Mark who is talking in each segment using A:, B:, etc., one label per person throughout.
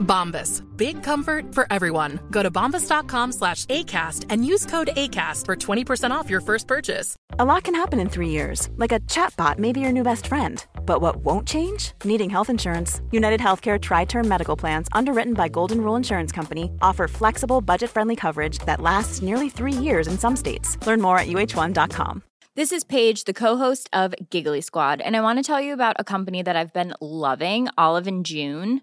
A: Bombas. Big comfort for everyone. Go to bombas.com slash ACAST and use code ACAST for 20% off your first purchase.
B: A lot can happen in three years, like a chatbot may be your new best friend. But what won't change? Needing health insurance. United Healthcare Tri Term Medical Plans, underwritten by Golden Rule Insurance Company, offer flexible, budget friendly coverage that lasts nearly three years in some states. Learn more at uh1.com.
C: This is Paige, the co-host of Giggly Squad, and I want to tell you about a company that I've been loving, Olive and June.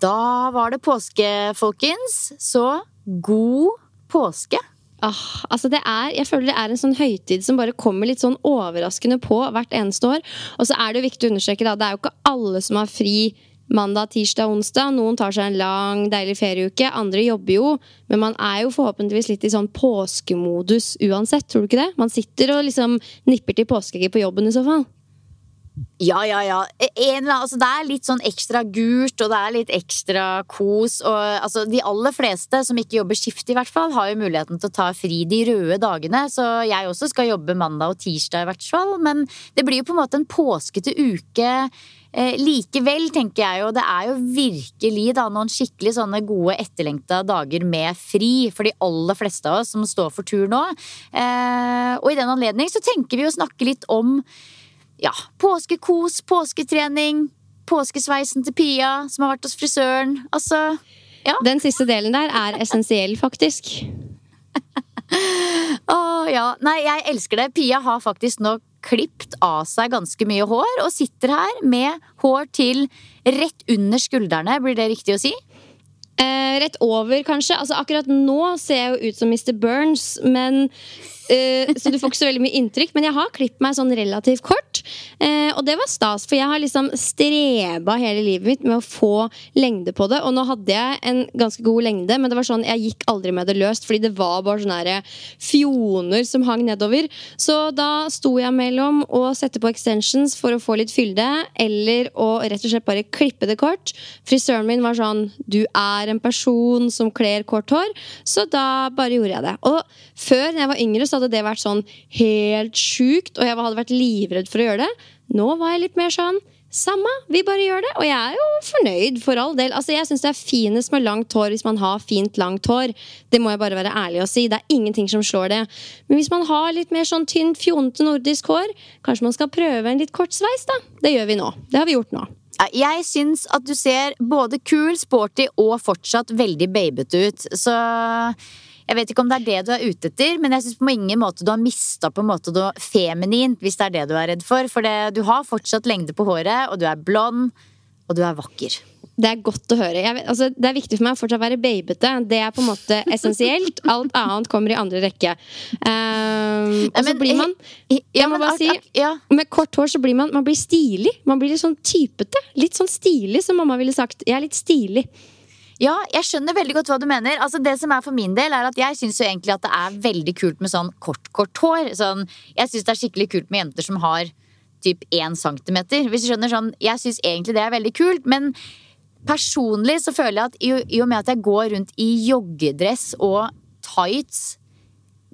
D: Da var det påske, folkens. Så god påske.
E: Ah, altså det er, jeg føler det er en sånn høytid som bare kommer litt sånn overraskende på hvert eneste år. Og så er det jo viktig å understreke da, det er jo ikke alle som har fri mandag, tirsdag, onsdag. Noen tar seg en lang, deilig ferieuke. Andre jobber jo. Men man er jo forhåpentligvis litt i sånn påskemodus uansett, tror du ikke det? Man sitter og liksom nipper til påskeegget på jobben i så fall.
D: Ja, ja, ja. En, altså, det er litt sånn ekstra gult, og det er litt ekstra kos. Og, altså, de aller fleste som ikke jobber skift, i hvert fall, har jo muligheten til å ta fri de røde dagene. Så jeg også skal jobbe mandag og tirsdag, i hvert fall. Men det blir jo på en måte en påskete uke. Eh, likevel, tenker jeg jo, det er jo virkelig da noen skikkelig sånne gode etterlengta dager med fri for de aller fleste av oss som står for tur nå. Eh, og i den anledning så tenker vi å snakke litt om ja, påskekos, påsketrening, påskesveisen til Pia som har vært hos frisøren. Altså, ja.
E: Den siste delen der er essensiell, faktisk.
D: Å, ja. Nei, jeg elsker det. Pia har faktisk nå klipt av seg ganske mye hår og sitter her med hår til rett under skuldrene, blir det riktig å si?
E: Eh, rett over, kanskje. Altså, akkurat nå ser jeg jo ut som Mr. Burns, men eh, Så du får ikke så veldig mye inntrykk. Men jeg har klippet meg sånn relativt kort. Eh, og det var stas, for jeg har liksom streba hele livet mitt med å få lengde på det. Og nå hadde jeg en ganske god lengde, men det var sånn jeg gikk aldri med det løst. Fordi det var bare sånne fjoner som hang nedover. Så da sto jeg mellom å sette på extensions for å få litt fylde, eller å rett og slett bare klippe det kort. Frisøren min var sånn Du er en person som kler kort hår. Så da bare gjorde jeg det. Og før, når jeg var yngre, så hadde det vært sånn helt sjukt, og jeg hadde vært livredd for å gjøre det. Nå var jeg litt mer sånn samme, vi bare gjør det. Og jeg er jo fornøyd, for all del. Altså, Jeg syns det er finest med langt hår hvis man har fint, langt hår. Det må jeg bare være ærlig og si. Det er ingenting som slår det. Men hvis man har litt mer sånn tynt, fjonete nordisk hår, kanskje man skal prøve en litt kort sveis, da. Det gjør vi nå. Det har vi gjort nå.
D: Jeg syns at du ser både kul, sporty og fortsatt veldig babete ut. Så jeg vet ikke om det er det du er ute etter, men jeg syns på ingen måte du har mista på en måte noe feminint, hvis det er det du er redd for. For det, du har fortsatt lengde på håret, og du er blond, og du er vakker.
E: Det er godt å høre. Jeg altså, det er viktig for meg å fortsatt være babete. Det er på en måte essensielt. Alt annet kommer i andre rekke. Um, og så blir man Jeg må bare si. Med kort hår så blir man, man blir stilig. Man blir litt sånn typete. Litt sånn stilig, som mamma ville sagt. Jeg er litt stilig.
D: Ja, jeg skjønner veldig godt hva du mener. Altså, det som er For min del er at jeg syns egentlig at det er veldig kult med sånn kort, kort hår. Sånn, jeg syns det er skikkelig kult med jenter som har typ 1 centimeter. Hvis du skjønner sånn, Jeg syns egentlig det er veldig kult, men personlig så føler jeg at i, i og med at jeg går rundt i joggedress og tights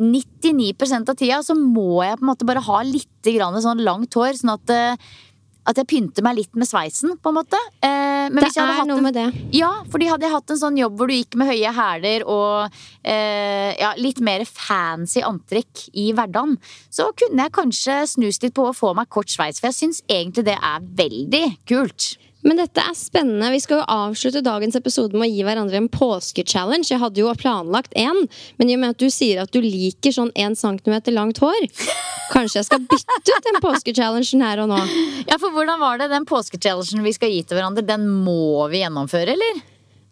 D: 99% av tida så må jeg på en måte bare ha litt sånn langt hår, sånn at eh, at jeg pynter meg litt med sveisen, på en måte. Eh, men
E: Det
D: hvis jeg hadde
E: er noe
D: en-
E: med det.
D: Ja, fordi hadde jeg hatt en sånn jobb hvor du gikk med høye hæler og eh, ja, litt mer fancy antrekk i hverdagen, så kunne jeg kanskje snust litt på å få meg kort sveis, for jeg syns egentlig det er veldig kult.
E: Men dette er spennende. Vi skal jo avslutte dagens episode med å gi hverandre en påskechallenge. Jeg hadde jo planlagt én, men i og med at du sier at du liker sånn én centimeter langt hår, kanskje jeg skal bytte ut den påskechallengen her og nå.
D: Ja, for hvordan var det? Den påskechallengen vi skal gi til hverandre, den må vi gjennomføre, eller?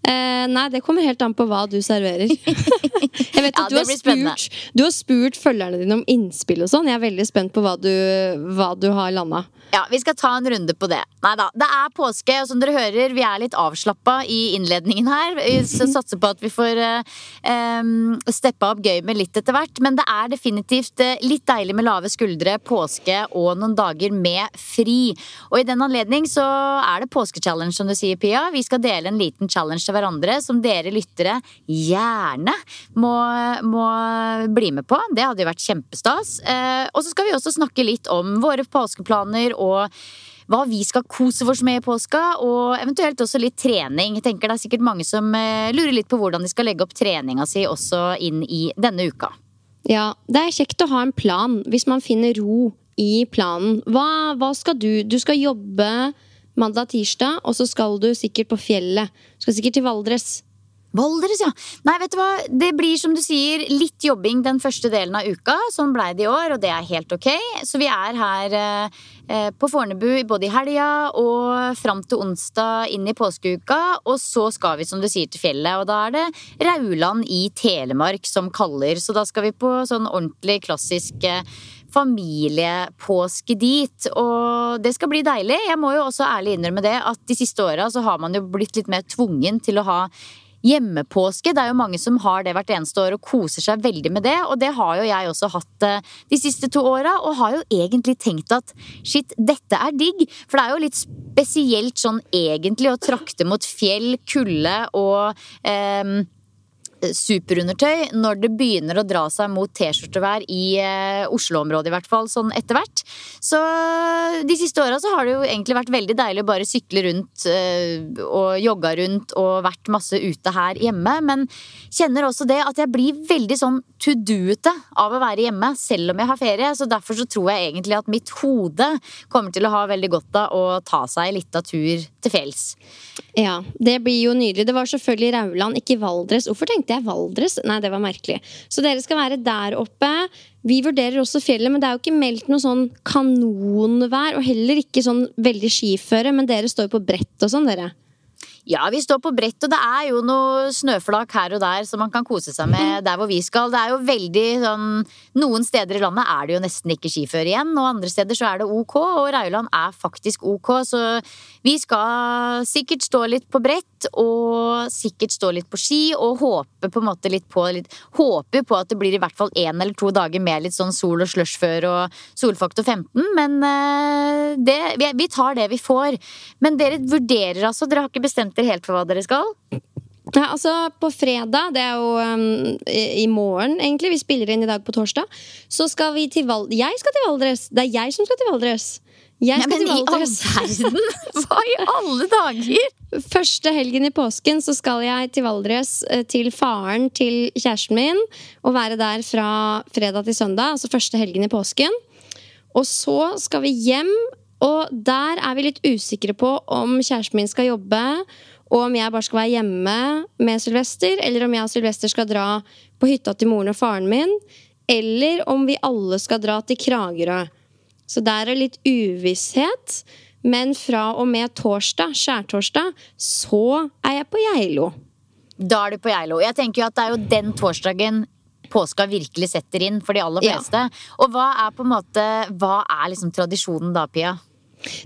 E: Eh, nei, det kommer helt an på hva du serverer. Jeg vet
D: Ja,
E: at du, har spurt, du har spurt følgerne dine om innspill og sånn. Jeg er veldig spent på hva du, hva du har landa.
D: Ja, vi skal ta en runde på det. Nei da, det er påske, og som dere hører, vi er litt avslappa i innledningen her. Vi satser på at vi får eh, steppa opp gamet litt etter hvert. Men det er definitivt eh, litt deilig med lave skuldre, påske og noen dager med fri. Og i den anledning så er det påskechallenge, som du sier, Pia. Vi skal dele en liten challenge til hverandre som dere lyttere gjerne må, må bli med på. Det hadde jo vært kjempestas. Eh, og så skal vi også snakke litt om våre påskeplaner og hva vi skal kose oss med i påska, og eventuelt også litt trening. Jeg tenker Det er sikkert mange som eh, lurer litt på hvordan de skal legge opp treninga si også inn i denne uka.
E: Ja, det er kjekt å ha en plan hvis man finner ro i planen. Hva, hva skal du? Du skal jobbe mandag-tirsdag, og så skal du sikkert på fjellet. Du skal sikkert til Valdres.
D: Valdres, ja. Nei, vet du hva. Det blir som du sier litt jobbing den første delen av uka. Sånn blei det i år, og det er helt ok. Så vi er her eh, på Fornebu både i helga og fram til onsdag inn i påskeuka. Og så skal vi, som du sier, til fjellet. Og da er det Rauland i Telemark som kaller. Så da skal vi på sånn ordentlig klassisk eh, familiepåske dit. Og det skal bli deilig. Jeg må jo også ærlig innrømme det at de siste åra så har man jo blitt litt mer tvungen til å ha hjemmepåske. Det er jo mange som har det hvert eneste år og koser seg veldig med det. Og det har jo jeg også hatt eh, de siste to åra, og har jo egentlig tenkt at shit, dette er digg. For det er jo litt spesielt sånn egentlig å trakte mot fjell, kulde og eh, superundertøy når det begynner å dra seg mot T-skjortevær i eh, Oslo-området, i hvert fall, sånn etter hvert. Så de siste åra så har det jo egentlig vært veldig deilig å bare sykle rundt eh, og jogga rundt og vært masse ute her hjemme, men kjenner også det at jeg blir veldig sånn to do-ete av å være hjemme, selv om jeg har ferie. Så derfor så tror jeg egentlig at mitt hode kommer til å ha veldig godt av å ta seg litt av tur til fjells.
E: Ja, det blir jo nydelig. Det var selvfølgelig Rauland, ikke Valdres. Hvorfor tenkte jeg Valdres? Nei, det var merkelig. Så dere skal være der oppe. Vi vurderer også fjellet, men det er jo ikke meldt noe sånn kanonvær. Og heller ikke sånn veldig skiføre, men dere står jo på brett og sånn, dere.
D: Ja, vi står på brett, og det er jo noe snøflak her og der som man kan kose seg med der hvor vi skal. Det er jo veldig sånn Noen steder i landet er det jo nesten ikke skiføre igjen, og andre steder så er det ok, og Rauland er faktisk ok, så vi skal sikkert stå litt på brett og sikkert stå litt på ski og håpe på en måte litt på litt, Håper på at det blir i hvert fall én eller to dager med litt sånn sol og slushfør og solfaktor 15, men eh, det, vi, vi tar det vi får. Men dere vurderer altså, dere har ikke bestemt dere helt for hva dere skal?
E: Ja, altså På fredag, det er jo um, i, morgen, egentlig, vi spiller inn i dag på torsdag, så skal vi til Valdres. Jeg skal til Valdres! Det er jeg som skal til Valdres. Jeg skal Nei,
D: men
E: til
D: i all verden! Hva i alle dager?
E: Første helgen i påsken så skal jeg til Valdres eh, til faren til kjæresten min. Og være der fra fredag til søndag, altså første helgen i påsken. Og så skal vi hjem, og der er vi litt usikre på om kjæresten min skal jobbe, og om jeg bare skal være hjemme med Sylvester, eller om jeg og Sylvester skal dra på hytta til moren og faren min, eller om vi alle skal dra til Kragerø. Så der er litt uvisshet. Men fra og med torsdag, skjærtorsdag, så er jeg på Geilo.
D: Da er du på Geilo. Jeg tenker jo at det er jo den torsdagen påska virkelig setter inn for de aller
E: Ja.
D: fleste. Og hva er på en måte Hva er liksom tradisjonen da, Pia?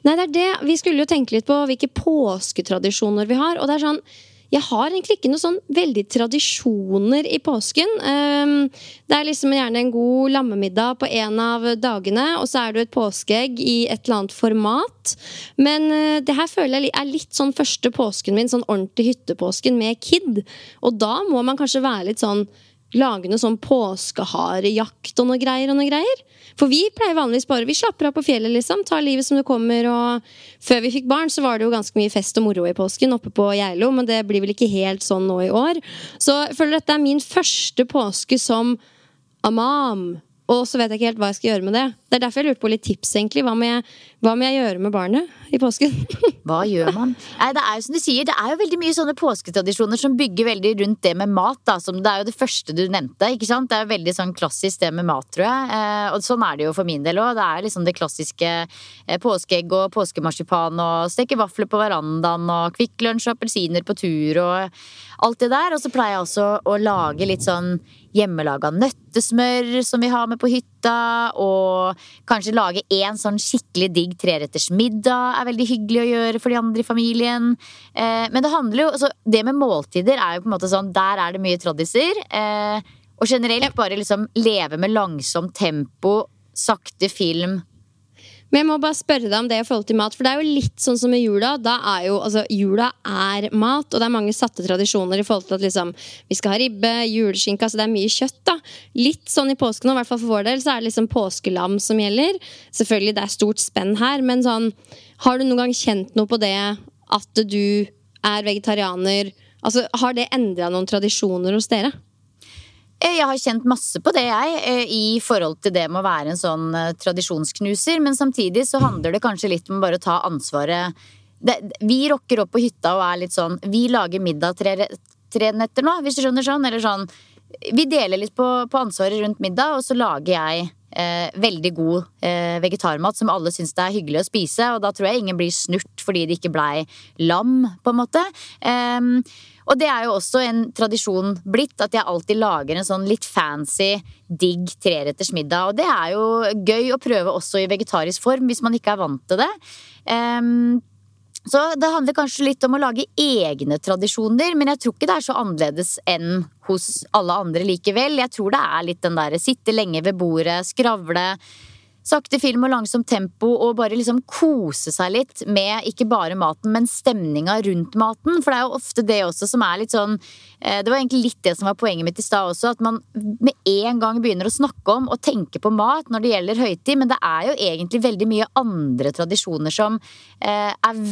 E: Nei, det er det. Vi skulle jo tenke litt på hvilke påsketradisjoner vi har. Og det er sånn jeg har egentlig ikke noen sånn veldig tradisjoner i påsken. Ehm, det er liksom gjerne en god lammemiddag på en av dagene, og så er det et påskeegg i et eller annet format. Men eh, det her føler jeg er litt sånn første påsken min, sånn ordentlig hyttepåsken med kid. Og da må man kanskje være litt sånn lage noe sånn påskeharejakt og noe greier og noe greier. For vi pleier vanligvis bare Vi slapper av på fjellet, liksom. Tar livet som det kommer. Og før vi fikk barn, så var det jo ganske mye fest og moro i påsken oppe på Geilo, men det blir vel ikke helt sånn nå i år. Så jeg føler dette er min første påske som amam. Og så vet jeg ikke helt hva jeg skal gjøre med det. Det er derfor jeg lurte på litt tips. egentlig. Hva må jeg, hva må jeg gjøre med barnet i påsken?
D: Hva gjør man? Nei, det er jo som du sier, det er jo veldig mye sånne påsketradisjoner som bygger veldig rundt det med mat. da, som Det er jo det første du nevnte. ikke sant? Det er jo veldig sånn klassisk det med mat, tror jeg. Eh, og sånn er det jo for min del òg. Det er liksom det klassiske eh, påskeegg og påskemarsipan og steke vafler på verandaen og Kvikk Lunsj og appelsiner på tur og alt det der. Og så pleier jeg også å lage litt sånn hjemmelaga nøttesmør som vi har med på hytta. Og kanskje lage én sånn skikkelig digg treretters middag er veldig hyggelig å gjøre for de andre i familien. Eh, men det handler jo altså, Det med måltider er jo på en måte sånn Der er det mye tradiser. Eh, og generelt bare liksom leve med langsomt tempo, sakte film,
E: men jeg må bare spørre deg om det i forhold til mat. For det er jo litt sånn som med jula. Da er jo, altså, Jula er mat, og det er mange satte tradisjoner i forhold til at liksom, vi skal ha ribbe, juleskinke, altså det er mye kjøtt. da. Litt sånn i påsken, og i hvert fall for vår del, så er det liksom påskelam som gjelder. Selvfølgelig, det er stort spenn her, men sånn, har du noen gang kjent noe på det at du er vegetarianer? Altså, Har det endra noen tradisjoner hos dere?
D: Eh, jeg har kjent masse på det, jeg, eh, i forhold til det med å være en sånn eh, tradisjonsknuser. Men samtidig så handler det kanskje litt om bare å ta ansvaret. Det, vi rocker opp på hytta og er litt sånn Vi lager middag tre, tre netter nå, hvis du skjønner sånn. Eller sånn Vi deler litt på, på ansvaret rundt middag, og så lager jeg eh, veldig god eh, vegetarmat som alle syns det er hyggelig å spise. Og da tror jeg ingen blir snurt fordi det ikke blei lam, på en måte. Eh, og det er jo også en tradisjon blitt at jeg alltid lager en sånn litt fancy, digg treretters middag. Og det er jo gøy å prøve også i vegetarisk form hvis man ikke er vant til det. Um, så det handler kanskje litt om å lage egne tradisjoner, men jeg tror ikke det er så annerledes enn hos alle andre likevel. Jeg tror det er litt den derre sitte lenge ved bordet, skravle sakte film og langsomt tempo og bare liksom kose seg litt med ikke bare maten, men stemninga rundt maten. For det er jo ofte det også som er litt sånn eh, Det var egentlig litt det som var poenget mitt i stad også, at man med en gang begynner å snakke om og tenke på mat når det gjelder høytid, men det er jo egentlig veldig mye andre tradisjoner som eh, er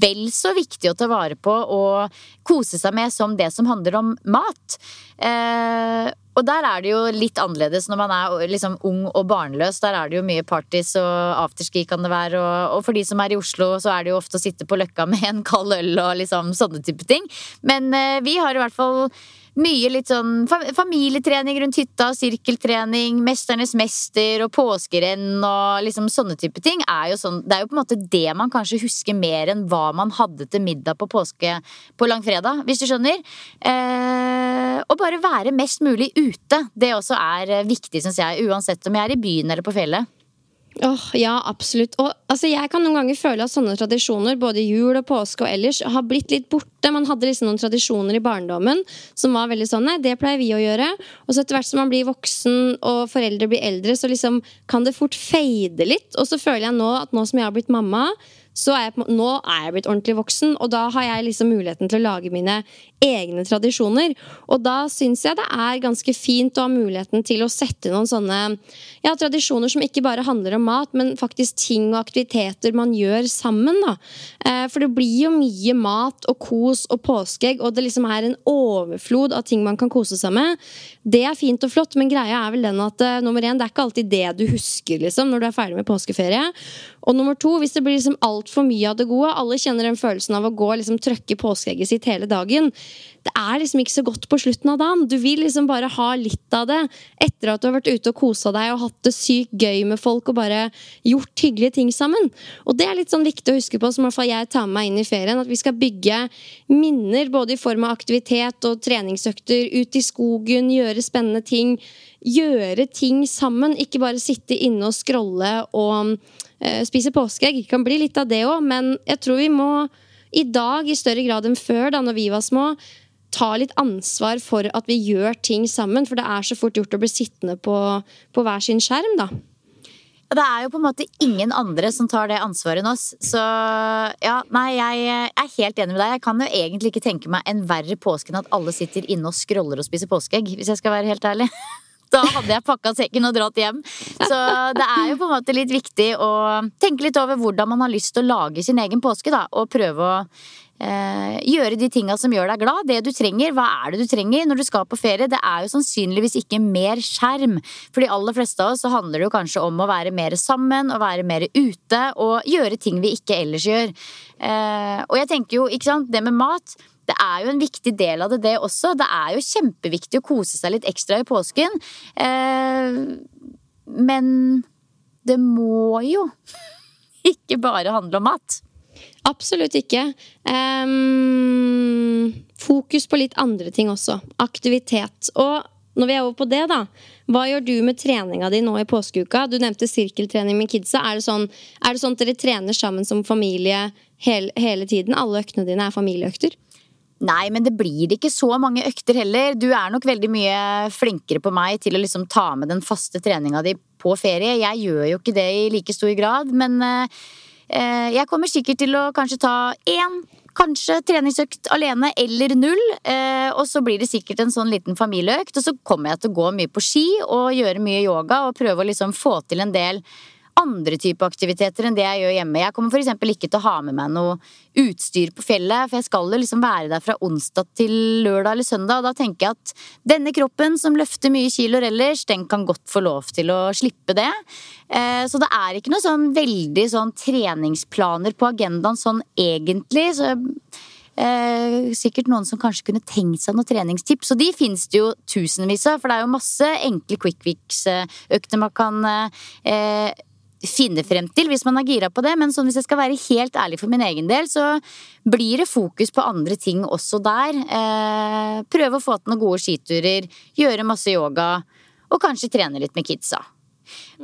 D: vel så viktig å ta vare på og kose seg med som det som handler om mat. Eh, og der er det jo litt annerledes når man er liksom ung og barnløs. Der er det jo mye parties og afterski kan det være. Og, og, for de som er i Oslo, så er det jo ofte å sitte på Løkka med en kald øl og liksom sånne type ting. Men eh, vi har i hvert fall mye litt sånn familietrening rundt hytta, sirkeltrening, Mesternes mester og påskerenn og liksom sånne type ting. Er sånn, det er jo på en måte det man kanskje husker mer enn hva man hadde til middag på påske på langfredag, hvis du skjønner. Eh, og bare være mest mulig ute. Det også er viktig, syns jeg, uansett om jeg er i byen eller på fjellet.
E: Oh, ja, absolutt. Og altså, jeg kan noen ganger føle at sånne tradisjoner, både jul og påske og ellers, har blitt litt borte. Man hadde liksom noen tradisjoner i barndommen som var veldig sånn Nei, det pleier vi å gjøre. Og så etter hvert som man blir voksen og foreldre blir eldre, så liksom kan det fort fade litt. Og så føler jeg nå at nå som jeg har blitt mamma, så er jeg, nå er jeg blitt ordentlig voksen, og da har jeg liksom muligheten til å lage mine egne tradisjoner. Og da syns jeg det er ganske fint å ha muligheten til å sette noen sånne ja, tradisjoner som ikke bare handler om mat, men faktisk ting og aktiviteter man gjør sammen. da. Eh, for det blir jo mye mat og kos og påskeegg, og det liksom er en overflod av ting man kan kose seg med. Det er fint og flott, men greia er vel den at uh, nummer én, det er ikke alltid det du husker liksom, når du er ferdig med påskeferie. Og nummer to, hvis det blir liksom altfor mye av det gode Alle kjenner den følelsen av å gå og liksom trøkke påskeegget sitt hele dagen det er liksom ikke så godt på slutten av dagen. Du vil liksom bare ha litt av det etter at du har vært ute og kosa deg og hatt det sykt gøy med folk og bare gjort hyggelige ting sammen. Og det er litt sånn viktig å huske på, som i hvert fall jeg tar med meg inn i ferien. At vi skal bygge minner både i form av aktivitet og treningsøkter, ut i skogen, gjøre spennende ting. Gjøre ting sammen, ikke bare sitte inne og scrolle og uh, spise påskeegg. Kan bli litt av det òg, men jeg tror vi må i dag i større grad enn før, da når vi var små, ta litt ansvar for at vi gjør ting sammen. For det er så fort gjort å bli sittende på, på hver sin skjerm, da.
D: Det er jo på en måte ingen andre som tar det ansvaret enn oss. Så ja, nei, jeg er helt enig med deg. Jeg kan jo egentlig ikke tenke meg en verre påske enn at alle sitter inne og scroller og spiser påskeegg, hvis jeg skal være helt ærlig. Da hadde jeg pakka sekken og dratt hjem. Så det er jo på en måte litt viktig å tenke litt over hvordan man har lyst til å lage sin egen påske, da. Og prøve å eh, gjøre de tinga som gjør deg glad. Det du trenger. Hva er det du trenger når du skal på ferie? Det er jo sannsynligvis ikke mer skjerm. For de aller fleste av oss så handler det jo kanskje om å være mer sammen, og være mer ute, og gjøre ting vi ikke ellers gjør. Eh, og jeg tenker jo, ikke sant, det med mat det er jo en viktig del av det, det også. Det er jo kjempeviktig å kose seg litt ekstra i påsken. Eh, men det må jo ikke bare handle om mat.
E: Absolutt ikke. Um, fokus på litt andre ting også. Aktivitet. Og når vi er over på det, da. Hva gjør du med treninga di nå i påskeuka? Du nevnte sirkeltrening med kidsa. Er det sånn, er det sånn at dere trener sammen som familie hele, hele tiden? Alle øktene dine er familieøkter?
D: Nei, men det blir ikke så mange økter heller. Du er nok veldig mye flinkere på meg til å liksom ta med den faste treninga di på ferie. Jeg gjør jo ikke det i like stor grad, men eh, jeg kommer sikkert til å kanskje ta én, kanskje treningsøkt alene eller null. Eh, og så blir det sikkert en sånn liten familieøkt, og så kommer jeg til å gå mye på ski og gjøre mye yoga og prøve å liksom få til en del andre type aktiviteter enn det jeg gjør hjemme. Jeg kommer f.eks. ikke til å ha med meg noe utstyr på fjellet, for jeg skal jo liksom være der fra onsdag til lørdag eller søndag, og da tenker jeg at denne kroppen som løfter mye kiloer ellers, den kan godt få lov til å slippe det. Eh, så det er ikke noe sånn veldig sånn treningsplaner på agendaen sånn egentlig. så Eh, sikkert noen som kanskje kunne tenkt seg noen treningstips. Og de finnes det jo tusenvis av, for det er jo masse enkle quick fix-økter man kan eh, finne frem til hvis man er gira på det. Men sånn, hvis jeg skal være helt ærlig for min egen del, så blir det fokus på andre ting også der. Eh, prøve å få til noen gode skiturer, gjøre masse yoga, og kanskje trene litt med kidsa.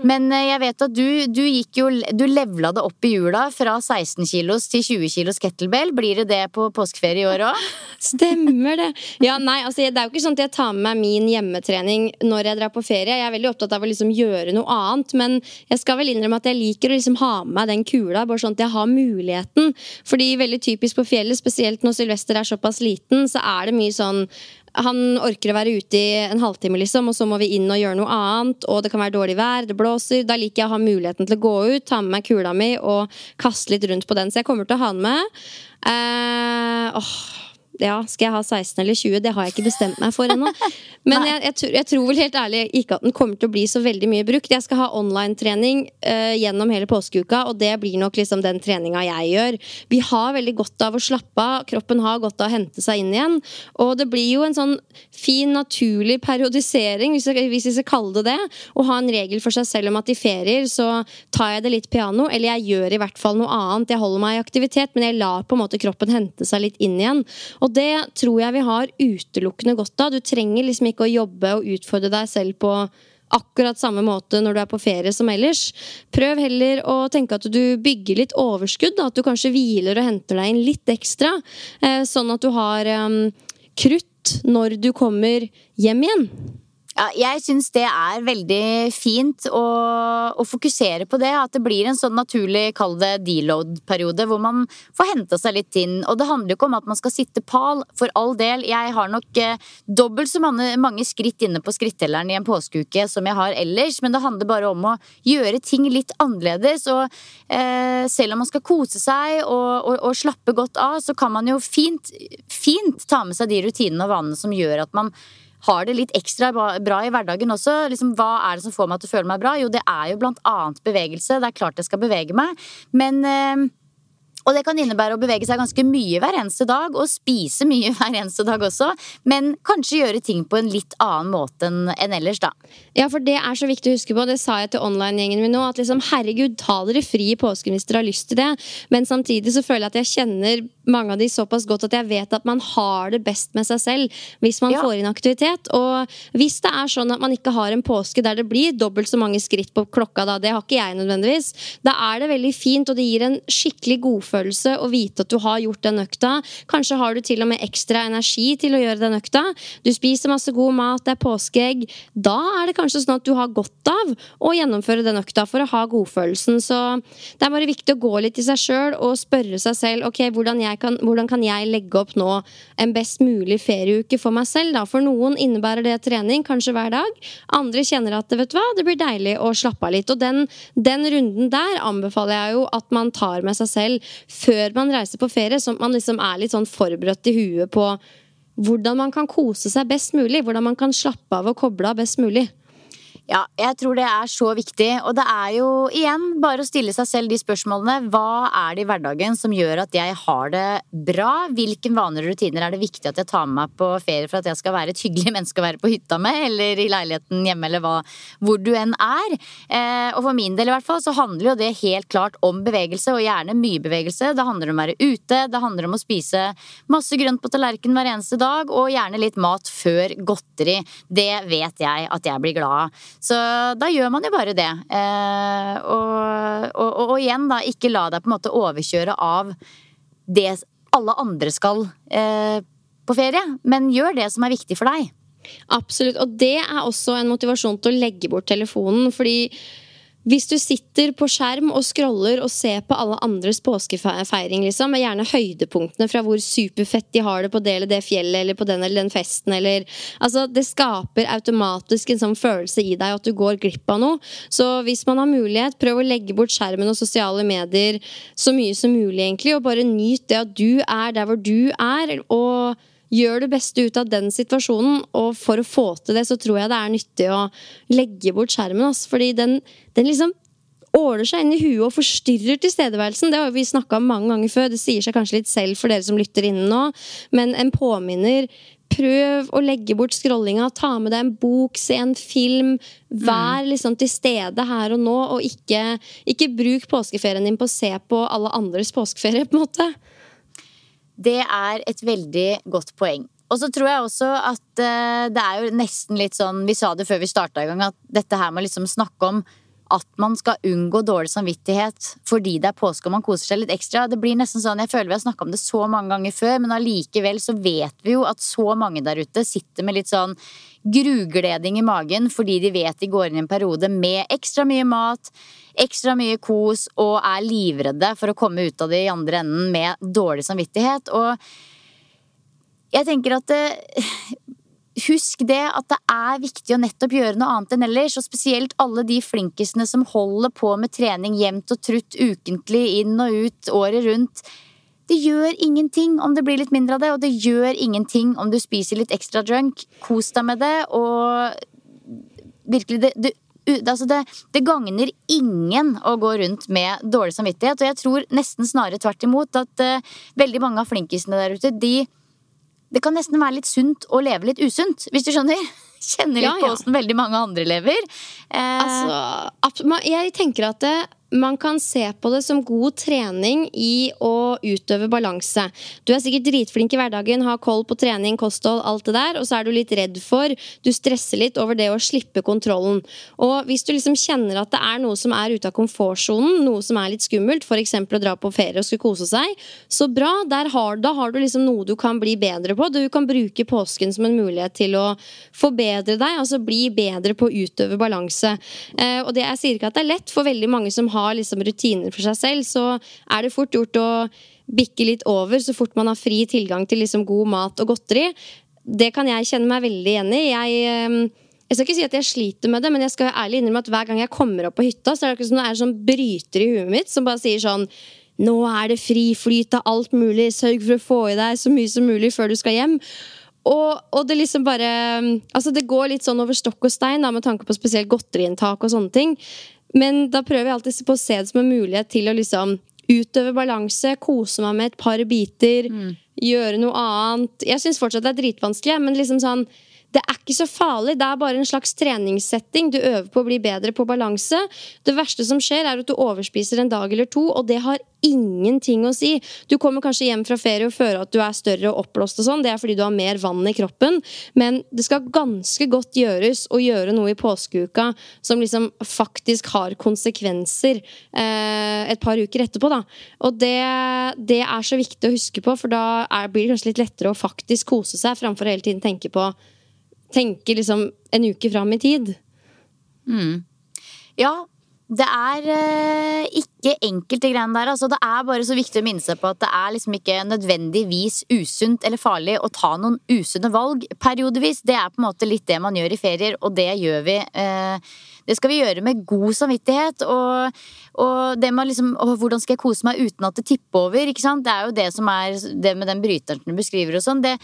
D: Men eh, jeg vet at du, du gikk jo Du levla det opp i jula fra 16 kilos til 20 kilos kettlebell. Blir det det på påskeferie i år òg?
E: Stemmer det. Ja, nei, altså, det er jo ikke sånn at jeg tar med meg min hjemmetrening når jeg drar på ferie. Jeg er veldig opptatt av å liksom gjøre noe annet, men jeg skal vel innrømme at jeg liker å liksom ha med meg den kula, bare sånn at jeg har muligheten. Fordi veldig typisk på fjellet, spesielt når Sylvester er såpass liten, så er det mye sånn han orker å være ute i en halvtime, liksom, og så må vi inn og gjøre noe annet. Og det kan være dårlig vær, det blåser. Da liker jeg å ha muligheten til å gå ut, ta med meg kula mi og kaste litt rundt på den. Så jeg kommer til å ha den med. Eh, åh ja, skal jeg ha 16 eller 20? Det har jeg ikke bestemt meg for ennå. Men jeg, jeg, jeg, tror vel helt ærlig ikke at den kommer til å bli så veldig mye brukt. Jeg skal ha online-trening uh, gjennom hele påskeuka, og det blir nok liksom den treninga jeg gjør. Vi har veldig godt av å slappe av. Kroppen har godt av å hente seg inn igjen. Og det blir jo en sånn fin, naturlig periodisering, hvis, vi skal kalle det det. Å ha en regel for seg selv om at i ferier så tar jeg det litt piano, eller jeg gjør i hvert fall noe annet. Jeg holder meg i aktivitet, men jeg lar på en måte kroppen hente seg litt inn igjen. Og og det tror jeg vi har utelukkende godt av. Du trenger liksom ikke å jobbe og utfordre deg selv på akkurat samme måte når du er på ferie som ellers. Prøv heller å tenke at du bygger litt overskudd. At du kanskje hviler og henter deg inn litt ekstra. Eh, sånn at du har um, krutt når du kommer hjem igjen.
D: Ja, jeg syns det er veldig fint å, å, fokusere på det. At det blir en sånn naturlig, kall det deload-periode, hvor man får henta seg litt inn. Og det handler jo ikke om at man skal sitte pal, for all del. Jeg har nok eh, dobbelt så mange, mange, skritt inne på skrittelleren i en påskeuke som jeg har ellers, men det handler bare om å gjøre ting litt annerledes. Og eh, selv om man skal kose seg og, og, og, slappe godt av, så kan man jo fint, fint ta med seg de rutinene og vanene som gjør at man har det litt ekstra bra i hverdagen også. Liksom, hva er det som får meg til å føle meg bra? Jo, det er jo blant annet bevegelse. Det er klart jeg skal bevege meg. Men eh, og det kan innebære å bevege seg ganske mye hver eneste dag, og spise mye hver eneste dag også, men kanskje gjøre ting på en litt annen måte enn ellers, da.
E: Ja, for det er så viktig å huske på, det sa jeg til online-gjengen min nå, at liksom herregud, ta dere fri i påsken hvis dere har lyst til det, men samtidig så føler jeg at jeg kjenner mange av de såpass godt at jeg vet at man har det best med seg selv hvis man
D: Ja.
E: får inn aktivitet. Og hvis det er sånn at man ikke har en påske der det blir dobbelt så mange skritt på klokka, da, det har ikke jeg nødvendigvis, da er det veldig fint, og det gir en skikkelig godfølelse å vite at du har gjort den økta. Kanskje har du til og med ekstra energi til å gjøre den økta. Du spiser masse god mat, det er påskeegg. Da er det kanskje sånn at du har godt av å gjennomføre den økta for å ha godfølelsen. Så det er bare viktig å gå litt i seg sjøl og spørre seg selv ok, hvordan, jeg kan, hvordan kan jeg legge opp nå en best mulig ferieuke for meg selv. Da? For noen innebærer det trening, kanskje hver dag. Andre kjenner at vet du hva, det blir deilig å slappe av litt. Og den, den runden der anbefaler jeg jo at man tar med seg selv før man reiser på ferie, sånn at man liksom er litt sånn forberedt i huet på hvordan man kan kose seg best mulig. Hvordan man kan slappe av og koble av best mulig.
D: Ja, jeg tror det er så viktig. Og det er jo igjen bare å stille seg selv de spørsmålene. Hva er det i hverdagen som gjør at jeg har det bra? Hvilke vaner og rutiner er det viktig at jeg tar med meg på ferie for at jeg skal være et hyggelig menneske å være på hytta med, eller i leiligheten hjemme, eller hva, hvor du enn er? Eh, og for min del i hvert fall så handler jo det helt klart om bevegelse, og gjerne mye bevegelse. Det handler om å være ute, det handler om å spise masse grønt på tallerkenen hver eneste dag, og gjerne litt mat før godteri. Det vet jeg at jeg blir glad av. Så da gjør man jo bare det. Eh, og, og, og, og igjen, da, ikke la deg på en måte overkjøre av det alle andre skal eh, på ferie, men gjør det som er viktig for deg.
E: Absolutt. Og det er også en motivasjon til å legge bort telefonen. Fordi hvis du sitter på skjerm og scroller og ser på alle andres påskefeiring, liksom, med gjerne høydepunktene fra hvor superfett de har det på det eller det fjellet eller på den eller den festen, eller Altså, det skaper automatisk en sånn følelse i deg at du går glipp av noe. Så hvis man har mulighet, prøv å legge bort skjermen og sosiale medier så mye som mulig, egentlig, og bare nyt det at du er der hvor du er. og Gjør det beste ut av den situasjonen, og for å få til det, så tror jeg det er nyttig å legge bort skjermen. Altså, fordi den, den liksom åler seg inn i huet og forstyrrer tilstedeværelsen. Det har vi snakka om mange ganger før. Det sier seg kanskje litt selv for dere som lytter inne nå, men en påminner. Prøv å legge bort scrollinga. Ta med deg en bok, se en film. Vær liksom til stede her og nå, og ikke, ikke bruk påskeferien din på å se på alle andres påskeferie, på en måte.
D: Det er et veldig godt poeng. Og så tror jeg også at eh, det er jo nesten litt sånn Vi sa det før vi starta i gang, at dette her med å liksom snakke om at man skal unngå dårlig samvittighet fordi det er påske og man koser seg litt ekstra. Det blir nesten sånn, Jeg føler vi har snakka om det så mange ganger før, men allikevel så vet vi jo at så mange der ute sitter med litt sånn grugleding i magen fordi de vet de går inn i en periode med ekstra mye mat, ekstra mye kos og er livredde for å komme ut av det i andre enden med dårlig samvittighet. Og jeg tenker at det, Husk det at det er viktig å nettopp gjøre noe annet enn ellers. Og spesielt alle de flinkisene som holder på med trening jevnt og trutt ukentlig, inn og ut, året rundt. Det gjør ingenting om det blir litt mindre av det, og det gjør ingenting om du spiser litt ekstra drunk. Kos deg med det, og virkelig det, det altså det, det gagner ingen å gå rundt med dårlig samvittighet. Og jeg tror nesten snarere tvert imot at uh, veldig mange av flinkisene der ute, de Det kan nesten være litt sunt å leve litt usunt, hvis du skjønner? Kjenner litt
E: Ja,
D: på
E: ja.
D: åssen veldig mange andre lever. Eh,
E: Altså, jeg tenker at det, man kan se på det som god trening i å utøve balanse. Du er sikkert dritflink i hverdagen, har koll på trening, kosthold, alt det der, og så er du litt redd for Du stresser litt over det å slippe kontrollen. Og hvis du liksom kjenner at det er noe som er ute av komfortsonen, noe som er litt skummelt, f.eks. å dra på ferie og skulle kose seg, så bra. Der har, da har du liksom noe du kan bli bedre på. Du kan bruke påsken som en mulighet til å forbedre deg, altså bli bedre på å utøve balanse. Eh, og det, jeg sier ikke at det er lett, for veldig mange som har liksom rutiner for seg selv, så er det fort gjort å bikke litt over så fort man har fri tilgang til liksom god mat og godteri. Det kan jeg kjenne meg veldig igjen i. Jeg, eh, jeg skal ikke si at jeg sliter med det, men jeg skal ærlig innrømme at hver gang jeg kommer opp på hytta, så er det akkurat som det er sånn bryter i huet mitt som bare sier sånn nå er det fri flyt av alt mulig. Sørg for å få i deg så mye som mulig før du skal hjem. Og, og det liksom bare Altså det går litt sånn over stokk og stein da, med tanke på spesielt godteriinntak og sånne ting. Men da prøver jeg alltid på å se det som en mulighet til å liksom utøve balanse, kose meg med et par biter, gjøre noe annet. Jeg syns fortsatt det er dritvanskelig, men liksom sånn det er ikke så farlig. Det er bare en slags treningssetting. Du øver på å bli bedre på balanse. Det verste som skjer, er at du overspiser en dag eller to, og det har ingenting å si. Du kommer kanskje hjem fra ferie og føler at du er større og oppblåst og sånn. Det er fordi du har mer vann i kroppen. Men det skal ganske godt gjøres å gjøre noe i påskeuka som liksom faktisk har konsekvenser eh, et par uker etterpå, da. Og det, det, er så viktig å huske på, for da er, blir det kanskje litt lettere å faktisk kose seg framfor hele tiden tenke på Tenke liksom en uke fram i tid.
D: Mm. Ja, det er eh, ikke enkelt, de greiene der. Altså, det er bare så viktig å minne seg på at det er liksom ikke nødvendigvis usunt eller farlig å ta noen usunne valg periodevis. Det er på en måte litt det man gjør i ferier, og det gjør vi. Eh, det skal vi gjøre med god samvittighet. Og, og det med liksom å, Hvordan skal jeg kose meg uten at det tipper over? ikke sant? Det er jo det som er det med den bryteren du beskriver og sånn. det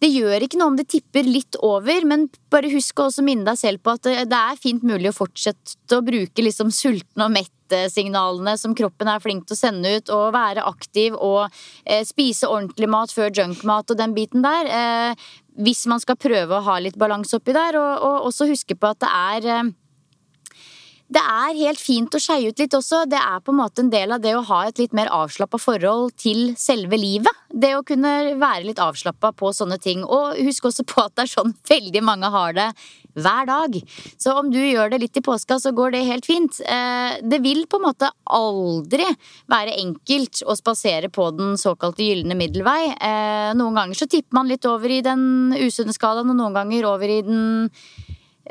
D: det gjør ikke noe om det tipper litt over, men bare husk å også minne deg selv på at det er fint mulig å fortsette å bruke liksom sultne og mette signalene som kroppen er flink til å sende ut, og være aktiv og eh, spise ordentlig mat før junkmat og den biten der. Eh, hvis man skal prøve å ha litt balanse oppi der, og, og også huske på at det er eh, det er helt fint å skeie ut litt også. Det er på en måte en del av det å ha et litt mer avslappa forhold til selve livet. Det å kunne være litt avslappa på sånne ting. Og husk også på at det er sånn veldig mange har det hver dag. Så om du gjør det litt i påska, så går det helt fint. Eh, det vil på en måte aldri være enkelt å spasere på den såkalte gylne middelvei. Eh, noen ganger så tipper man litt over i den usunne skalaen, og noen ganger over i den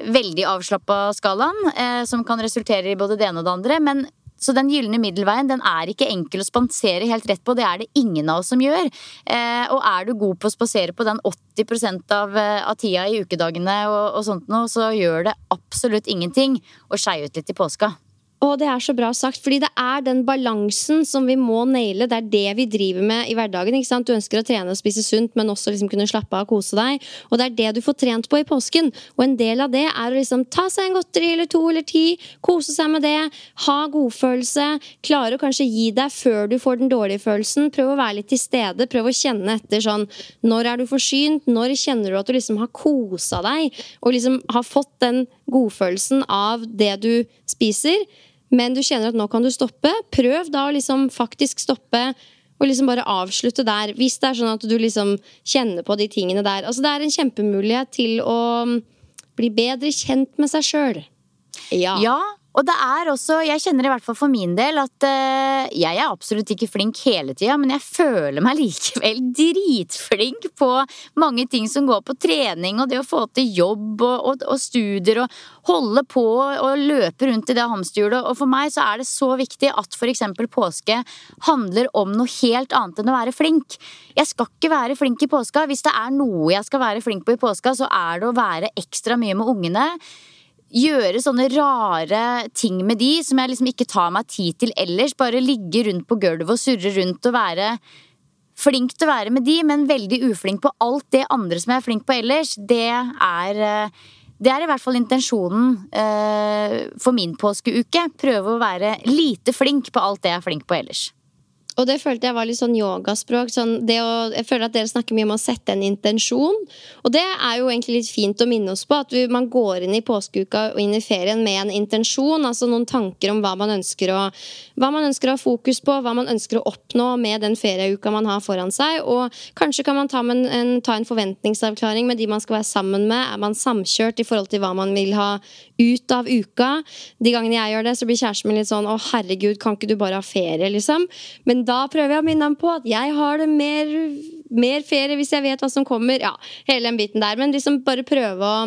D: veldig avslappa skalaen, eh, som kan resultere i både det ene og det andre. Men så den gylne middelveien den er ikke enkel å spasere helt rett på. Det er det ingen av oss som gjør. Eh, og er du god på å spasere på den 80 av, eh, av tida i ukedagene, og, og sånt noe, så gjør det absolutt ingenting å skeie ut litt i påska.
E: Og det er så bra sagt, fordi det er den balansen som vi må naile. Det er det vi driver med i hverdagen. ikke sant? Du ønsker å trene og spise sunt, men også liksom kunne slappe av og kose deg. Og det er det du får trent på i påsken. Og en del av det er å liksom ta seg en godteri eller to eller ti, kose seg med det, ha godfølelse, klare å kanskje gi deg før du får den dårlige følelsen. Prøv å være litt til stede, prøv å kjenne etter sånn Når er du forsynt? Når kjenner du at du liksom har kosa deg? Og liksom har fått den godfølelsen av det du spiser? Men du kjenner at nå kan du stoppe, prøv da å liksom faktisk stoppe og liksom bare avslutte der. Hvis det er sånn at du liksom kjenner på de tingene der. Altså Det er en kjempemulighet til å bli bedre kjent med seg sjøl.
D: Ja. ja. Og det er også, jeg kjenner i hvert fall for min del at uh, jeg er absolutt ikke flink hele tida, men jeg føler meg likevel dritflink på mange ting som går på trening og det å få til jobb og, og, og studier og holde på og løpe rundt i det hamsterhjulet. Og for meg så er det så viktig at f.eks. påske handler om noe helt annet enn å være flink. Jeg skal ikke være flink i påska. Hvis det er noe jeg skal være flink på i påska, så er det å være ekstra mye med ungene gjøre sånne rare ting med de som jeg liksom ikke tar meg tid til ellers. Bare ligge rundt på gulvet og surre rundt og være flink til å være med de, men veldig uflink på alt det andre som jeg er flink på ellers. Det er, eh, det er i hvert fall intensjonen uh, for min påskeuke. Prøve å være lite flink på alt det jeg er flink på ellers.
E: Og det følte jeg var litt sånn yogaspråk. Sånn å, jeg føler at dere snakker mye om å sette en intensjon. Og det er jo egentlig litt fint å minne oss på. At vi, man går inn i påskeuka og inn i ferien med en intensjon. Altså noen tanker om hva man ønsker å, hva man ønsker å ha fokus på, hva man ønsker å oppnå med den ferieuka man har foran seg. Og kanskje kan man ta en, en, ta en forventningsavklaring med de man skal være sammen med. Er man samkjørt i forhold til hva man vil ha ut av uka? De gangene jeg gjør det, så blir kjæresten min litt sånn å herregud, kan ikke du bare ha ferie, liksom? Men da prøver jeg å minne ham på at jeg har det mer, mer, ferie hvis jeg vet hva som kommer. Ja, hele den biten der. Men liksom bare prøve å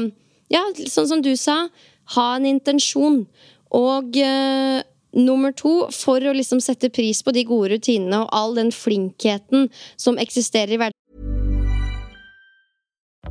E: Ja, sånn som du sa, ha en intensjon. Og uh, nummer to, for å liksom sette pris på de gode rutinene og all den flinkheten som eksisterer i hverdagen.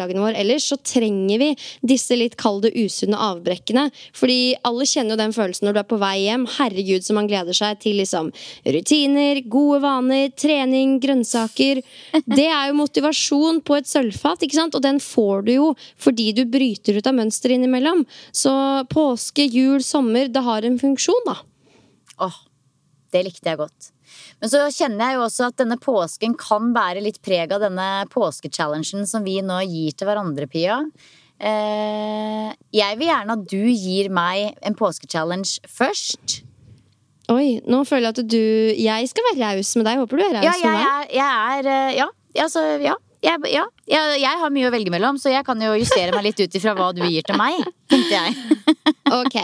E: Dagen vår. Ellers så trenger vi disse litt kalde, usunne avbrekkene. Fordi alle kjenner jo den følelsen når du er på vei hjem. Herregud, som man gleder seg til liksom rutiner, gode vaner, trening, grønnsaker. Det er jo motivasjon på et sølvfat, ikke sant? Og den får du jo fordi du bryter ut av mønsteret innimellom. Så påske, jul, sommer, det har en funksjon, da.
D: Åh, det likte jeg godt. Men så kjenner jeg jo også at denne påsken kan bære litt preg av denne påskechallengen som vi nå gir til hverandre, Pia. Eh, jeg vil gjerne at du gir meg en påskechallenge først.
E: Oi, nå føler jeg at du Jeg skal være raus med deg. Håper du er raus
D: Ja,
E: med meg.
D: er, jeg er eh, Ja, altså, ja. Jeg, ja. Jeg, jeg har mye å velge mellom, så jeg kan jo justere meg litt ut ifra hva du gir til meg. Tenkte jeg.
E: Ok,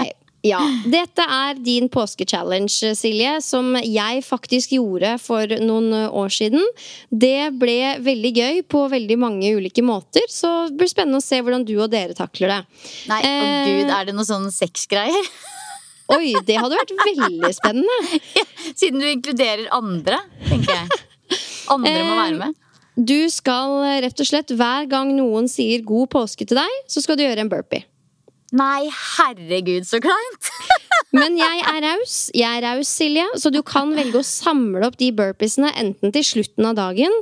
E: ja. Dette er din påskechallenge, Silje, som jeg faktisk gjorde for noen år siden. Det ble veldig gøy på veldig mange ulike måter, så det blir spennende å se hvordan du og dere takler det.
D: Nei, å
E: Eh.
D: gud, er det noe sånn sexgreier?
E: Oi, det hadde vært veldig spennende.
D: Siden du inkluderer andre, tenker jeg. Andre må være med.
E: Du skal rett og slett, hver gang noen sier god påske til deg, så skal du gjøre en burpee.
D: Nei, herregud, så kleint!
E: Men jeg er raus, jeg er raus, Silje, så du kan velge å samle opp de burpeesene enten til slutten av dagen.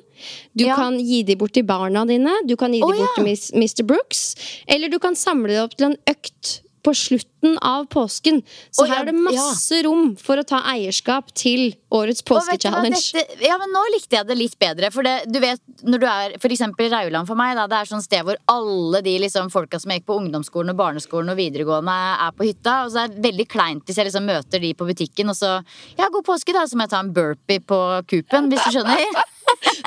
E: Du
D: Ja.
E: kan gi de bort til barna dine, du kan gi
D: oh,
E: de bort
D: ja.
E: til Mr. Brooks. Eller du kan samle det opp til en økt på slutten av påsken. Så her er det masse rom for å ta eierskap til årets påskechallenge.
D: Ja, men nå likte jeg det litt bedre. For det, du vet, når du er for eksempel Rauland for meg, da, det er sånn sted hvor alle de liksom, folka som gikk på ungdomsskolen og barneskolen og videregående, er på hytta. Og så er det veldig kleint hvis jeg liksom møter de på butikken, og så Ja, god påske, da. Så må jeg ta en burpee på Coopen, hvis du skjønner.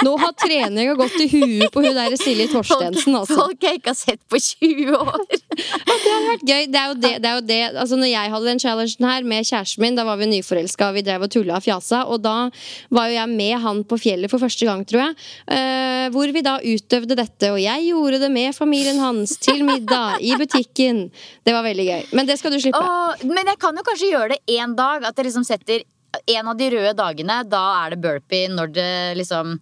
E: Nå har treninga gått i huet på hun der Silje Torstensen, altså.
D: Folk jeg ikke har sett på 20 år.
E: Det hadde vært gøy. Det er jo det, det, er jo det. Altså, når jeg hadde den challengen her med kjæresten min, da var vi nyforelska, vi drev og tulla og fjasa, og da var jo jeg med han på fjellet for første gang, tror jeg. uh, hvor vi da utøvde dette, og jeg gjorde det med familien hans til middag i butikken. Det var veldig gøy. Men det skal du slippe.
D: Åh, men jeg kan jo kanskje gjøre det én dag. At jeg liksom setter en av de røde dagene. Da er det burpee når det liksom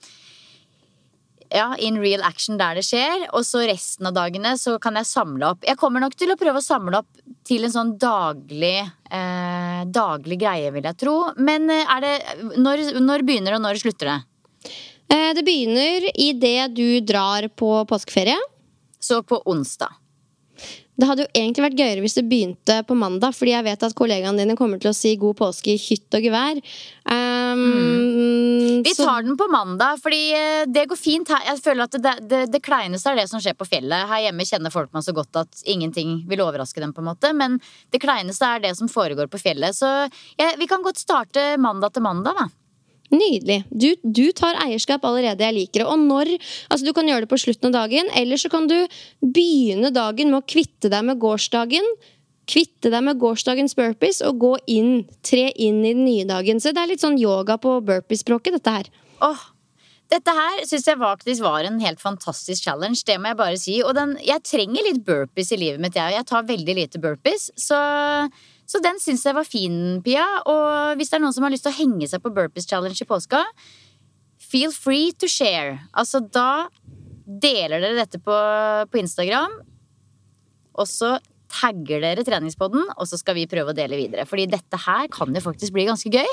D: Ja, in real action der det skjer. Og så resten av dagene så kan jeg samle opp. Jeg kommer nok til å prøve å samle opp til en sånn daglig eh, Daglig greie, vil jeg tro. Men eh, er det Når, når begynner det, og når slutter det?
E: Eh, det begynner idet du drar på påskeferie.
D: Så på onsdag.
E: Det hadde jo egentlig vært gøyere hvis det begynte på mandag, fordi jeg vet at kollegaene dine kommer til å si god påske i hytt og gevær. Um,
D: Vi
E: så-
D: tar den på mandag, fordi eh, det går fint her. Jeg føler at det, det, det kleineste er det som skjer på fjellet. Her hjemme kjenner folk meg så godt at ingenting vil overraske dem, på en måte. Men det kleineste er det som foregår på fjellet. Så ja, vi kan godt starte mandag til mandag, da.
E: Nydelig. Du, du tar eierskap allerede. Jeg liker det. Og når Altså, du kan gjøre det på slutten av dagen, eller så kan du begynne dagen med å kvitte deg med gårsdagen. Kvitte deg med gårsdagens burpees og gå inn, tre inn i den nye dagen. Så det er litt sånn yoga på burpeespråket, dette her.
D: Åh, dette her syns jeg faktisk var en helt fantastisk challenge. Det må jeg bare si. Og den, jeg trenger litt burpees i livet mitt, jeg. Jeg tar veldig lite burpees. Så, så den syns jeg var fin, Pia. Og hvis det er noen som har lyst til å henge seg på burpees challenge i påska, feel free to share. Altså, da deler dere dette på, på Instagram, og så tagger dere treningspodden, og så skal vi prøve å dele videre. Fordi dette her kan jo faktisk bli ganske gøy.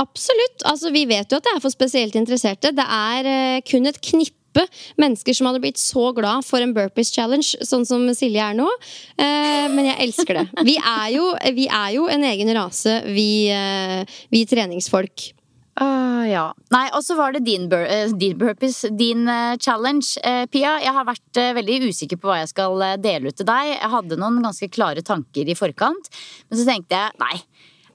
E: Absolutt. Altså, vi vet jo at det er for spesielt interesserte. Det er eh, kun et knippe knappe mennesker som hadde blitt så glad for en burpees challenge, sånn som Silje er nå. Eh, men jeg elsker det. Vi er jo, vi er jo en egen rase, vi, eh, vi treningsfolk.
D: Uh, ja. Nei, og så var det din, bur uh, din burpees, din uh, challenge, Pia. Jeg har vært veldig usikker på hva jeg skal dele ut til deg. Jeg hadde noen ganske klare tanker i forkant, men så tenkte jeg nei.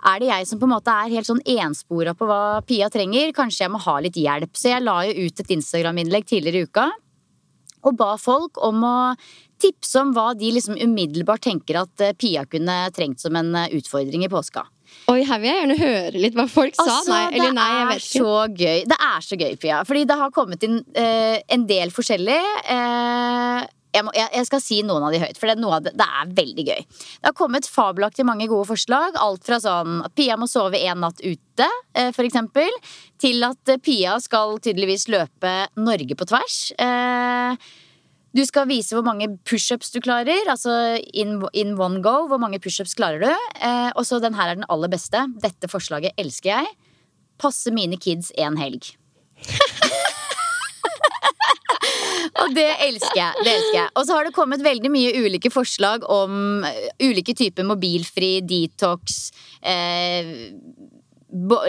D: Er det jeg som på en måte er helt sånn enspora på hva Pia trenger? Kanskje jeg må ha litt hjelp. Så jeg la jo ut et Instagram-innlegg tidligere i uka og ba folk om å tipse om hva de liksom umiddelbart tenker at Pia kunne trengt som en utfordring i påska.
E: Oi, her vil jeg gjerne høre litt hva folk
D: altså,
E: sa. Nei, eller nei, jeg vet
D: ikke. Så gøy. Det er så gøy, Pia. Fordi det har kommet inn eh, en del forskjellig. Uh, jeg, må, jeg, jeg, skal si noen av de høyt, for det, det, det, er veldig gøy. Det har kommet fabelaktig mange gode forslag. Alt fra sånn at Pia må sove en natt ute, uh, for eksempel, til at Pia skal tydeligvis løpe Norge på tvers. Uh, du skal vise hvor mange pushups du klarer. Altså in, in one go. Hvor mange pushups klarer du? Eh, og så den her er den aller beste. Dette forslaget elsker jeg. Passe mine kids en helg. Og det elsker jeg. det elsker jeg Og så har det kommet veldig mye ulike forslag om uh, ulike typer mobilfri, detox, eh,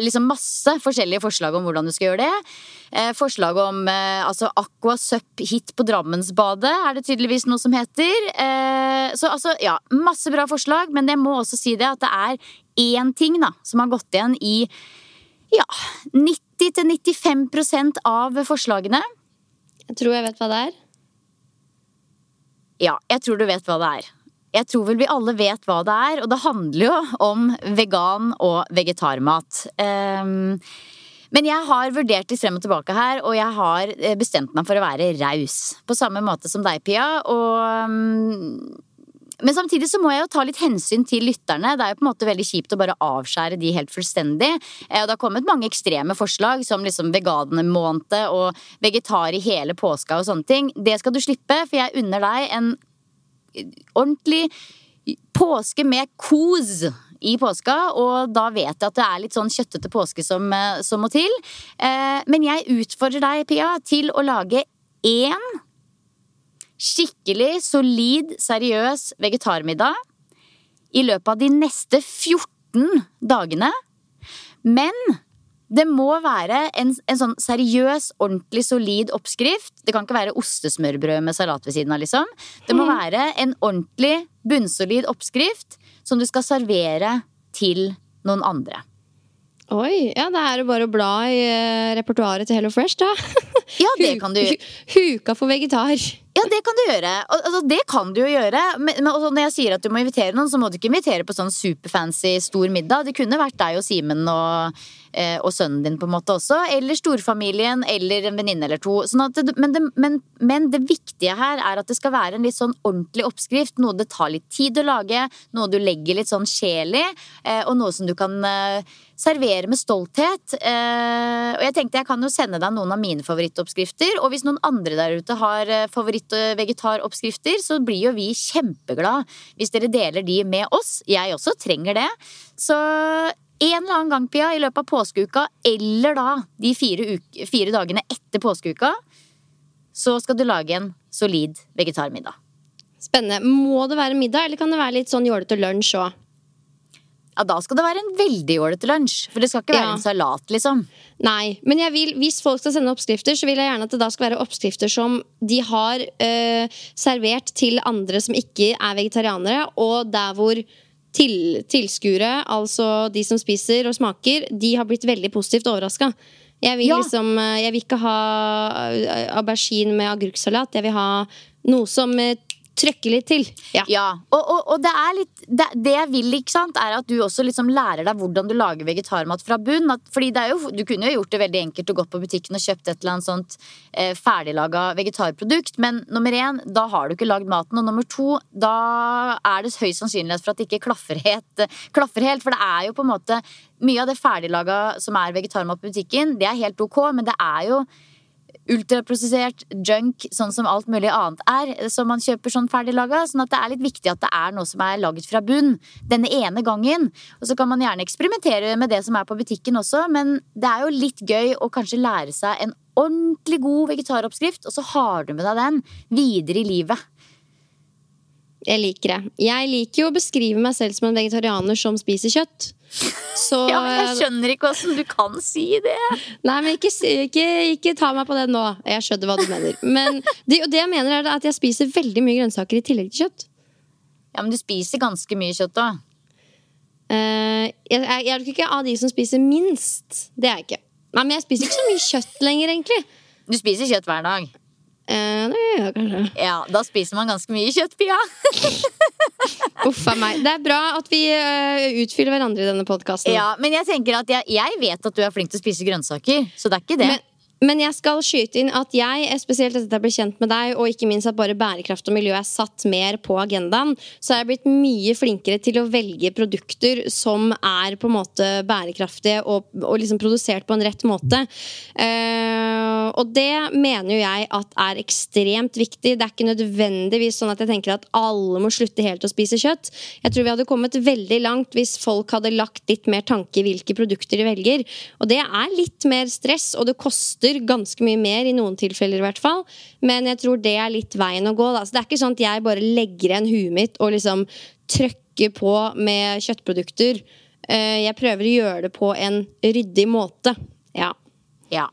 D: liksom masse forskjellige forslag om hvordan du skal gjøre det. Eh, forslag om eh, altså Aqua Sup hit på Drammensbadet er det tydeligvis noe som heter. Eh, så altså, ja, masse bra forslag, men jeg må også si det at det er én ting da, som har gått igjen i ja, 90-95% av forslagene.
E: Jeg tror jeg vet hva det er.
D: Ja, jeg tror du vet hva det er jeg tror vel vi alle vet hva det er, og det handler jo om vegan- og vegetarmat. Um, men jeg har vurdert litt frem og tilbake her, og jeg har eh, bestemt meg for å være raus. På samme måte som deg, Pia. Og, um, men samtidig så må jeg jo ta litt hensyn til lytterne. Det er jo på en måte veldig kjipt å bare avskjære de helt fullstendig. Eh, og det har kommet mange ekstreme forslag, som liksom veganermåned og vegetar i hele påska og sånne ting. Det skal du slippe, for jeg unner deg en ordentlig påske med kos i påska, og da vet jeg at det er litt sånn kjøttete påske som, eh, som må til. Eh, men jeg utfordrer deg, Pia, til å lage én skikkelig solid, seriøs vegetarmiddag i løpet av de neste 14 dagene. Men det må være en, en, sånn seriøs, ordentlig solid oppskrift. Det kan ikke være ostesmørbrød med salat ved siden av, liksom. Det må mm. være en ordentlig, bunnsolid oppskrift som du skal servere til noen andre.
E: Oi, ja, det er bare å bla i uh, repertoaret til Hello Fresh, da.
D: ja, det kan du.
E: Huka for vegetar.
D: Ja, det kan du gjøre. Altså, det kan du jo gjøre. Men, men når jeg sier at du må invitere noen, så må du ikke invitere på sånn superfancy stor middag. Det kunne vært deg og Simen og, eh, og, sønnen din på en måte også. Eller storfamilien eller en venninne eller to. Sånn det, men, det, men, men, det, viktige her er at det skal være en litt sånn ordentlig oppskrift. Noe det tar litt tid å lage. Noe du legger litt sånn sjel i. Eh, og noe som du kan eh, servere med stolthet. og jeg tenkte jeg kan jo sende deg noen av mine favorittoppskrifter. Og hvis noen andre der ute har favoritt vegetaroppskrifter, så blir jo vi kjempeglad hvis dere deler de med oss. Jeg også trenger det. Så en eller annen gang, Pia, i løpet av påskeuka, eller da de fire, uke, fire dagene etter påskeuka, så skal du lage en solid vegetarmiddag.
E: Spennende. Må det være middag, eller kan det være litt sånn jålete lunsj òg?
D: Ja, da skal det være en veldig jålete lunsj. For det skal ikke være ja. en salat, liksom.
E: Nei, men vil, hvis folk skal sende oppskrifter, så vil jeg gjerne at det da skal være oppskrifter som de har øh, servert til andre som ikke er vegetarianere, og der hvor til, tilskuere, altså de som spiser og smaker, de har blitt veldig positivt overraska. Jeg vil, ja. liksom, øh, jeg vil ikke ha øh, aubergine med agurksalat. Jeg vil ha noe som trykke litt til.
D: Ja, ja. Og, og, og, det er litt det, det, jeg vil, ikke sant, er at du også liksom lærer deg hvordan du lager vegetarmat fra bunn. At, fordi det er jo, Du kunne jo gjort det veldig enkelt og gått på butikken og kjøpt et eller annet sånt eh, ferdiglaga vegetarprodukt, men nummer én, da har du ikke lagd maten. Og nummer to, da er det høy sannsynlighet for at det ikke klaffer helt, klaffer helt. For det er jo på en måte Mye av det ferdiglaga som er vegetarmat på butikken, det er helt ok, men det er jo ultraprosessert junk, sånn som alt mulig annet er, som man kjøper sånn ferdiglaga. Sånn at det er litt viktig at det er noe som er laget fra bunn denne ene gangen. Og så kan man gjerne eksperimentere med det som er på butikken også, men det er jo litt gøy å kanskje lære seg en ordentlig god vegetaroppskrift, og så har du med deg den videre i livet.
E: Jeg liker det. Jeg liker jo å beskrive meg selv som en vegetarianer som spiser kjøtt. Så
D: Ja, men jeg skjønner ikke åssen du kan si det.
E: Nei, men ikke, ikke, ikke ta meg på det nå. Jeg skjønner hva du mener. Men det, det jeg mener er at jeg spiser veldig mye grønnsaker i tillegg til kjøtt.
D: Ja, men du spiser ganske mye kjøtt da.
E: Uh, jeg, jeg, jeg er nok ikke av de som spiser minst. Det er jeg ikke. Nei, men jeg spiser ikke så mye kjøtt lenger, egentlig.
D: Du spiser kjøtt hver dag.
E: Eh, det gjør jeg kanskje.
D: Ja, da spiser man ganske mye kjøtt, Pia.
E: Uff a meg. Det er bra at vi uh, utfyller hverandre i denne podkasten.
D: Ja, men jeg tenker at jeg, jeg vet at du er flink til å spise grønnsaker, så det er ikke det.
E: Men, men jeg skal skyte inn at jeg, spesielt etter at jeg ble kjent med deg, og ikke minst at bare bærekraft og miljø er satt mer på agendaen, så er jeg blitt mye flinkere til å velge produkter som er på en måte bærekraftige og, og liksom produsert på en rett måte. Uh, og det mener jo jeg at er ekstremt viktig. Det er ikke nødvendigvis sånn at jeg tenker at alle må slutte helt å spise kjøtt. Jeg tror vi hadde kommet veldig langt hvis folk hadde lagt litt mer tanke i hvilke produkter de velger. Og det er litt mer stress, og det koster ganske mye mer i noen tilfeller i hvert fall. Men jeg tror det er litt veien å gå. Da. Så det er ikke sånn at jeg bare legger igjen huet mitt og liksom trøkker på med kjøttprodukter. Eh, Jeg prøver å gjøre det på en ryddig måte. Ja.
D: Ja.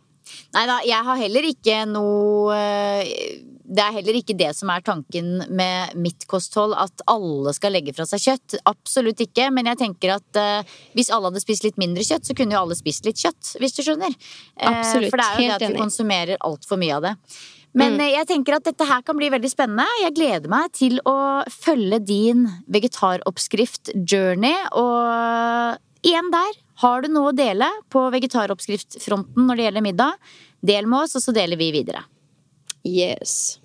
D: Nei da, jeg har heller ikke noe eh, Det er heller ikke det som er tanken med mitt kosthold, at alle skal legge fra seg kjøtt. Absolutt ikke. Men jeg tenker at eh, hvis alle hadde spist litt mindre kjøtt, så kunne jo alle spist litt kjøtt. Hvis du skjønner. Eh,
E: Absolutt,
D: For det er jo
E: helt
D: det at vi
E: enig.
D: konsumerer altfor mye av det. Men eh, jeg tenker at dette her kan bli veldig spennende. Jeg gleder meg til å følge din vegetaroppskrift-journey. Og igjen der, har du noe å dele på vegetaroppskriftfronten når det gjelder middag, del med oss, og så deler vi videre.
E: Yes.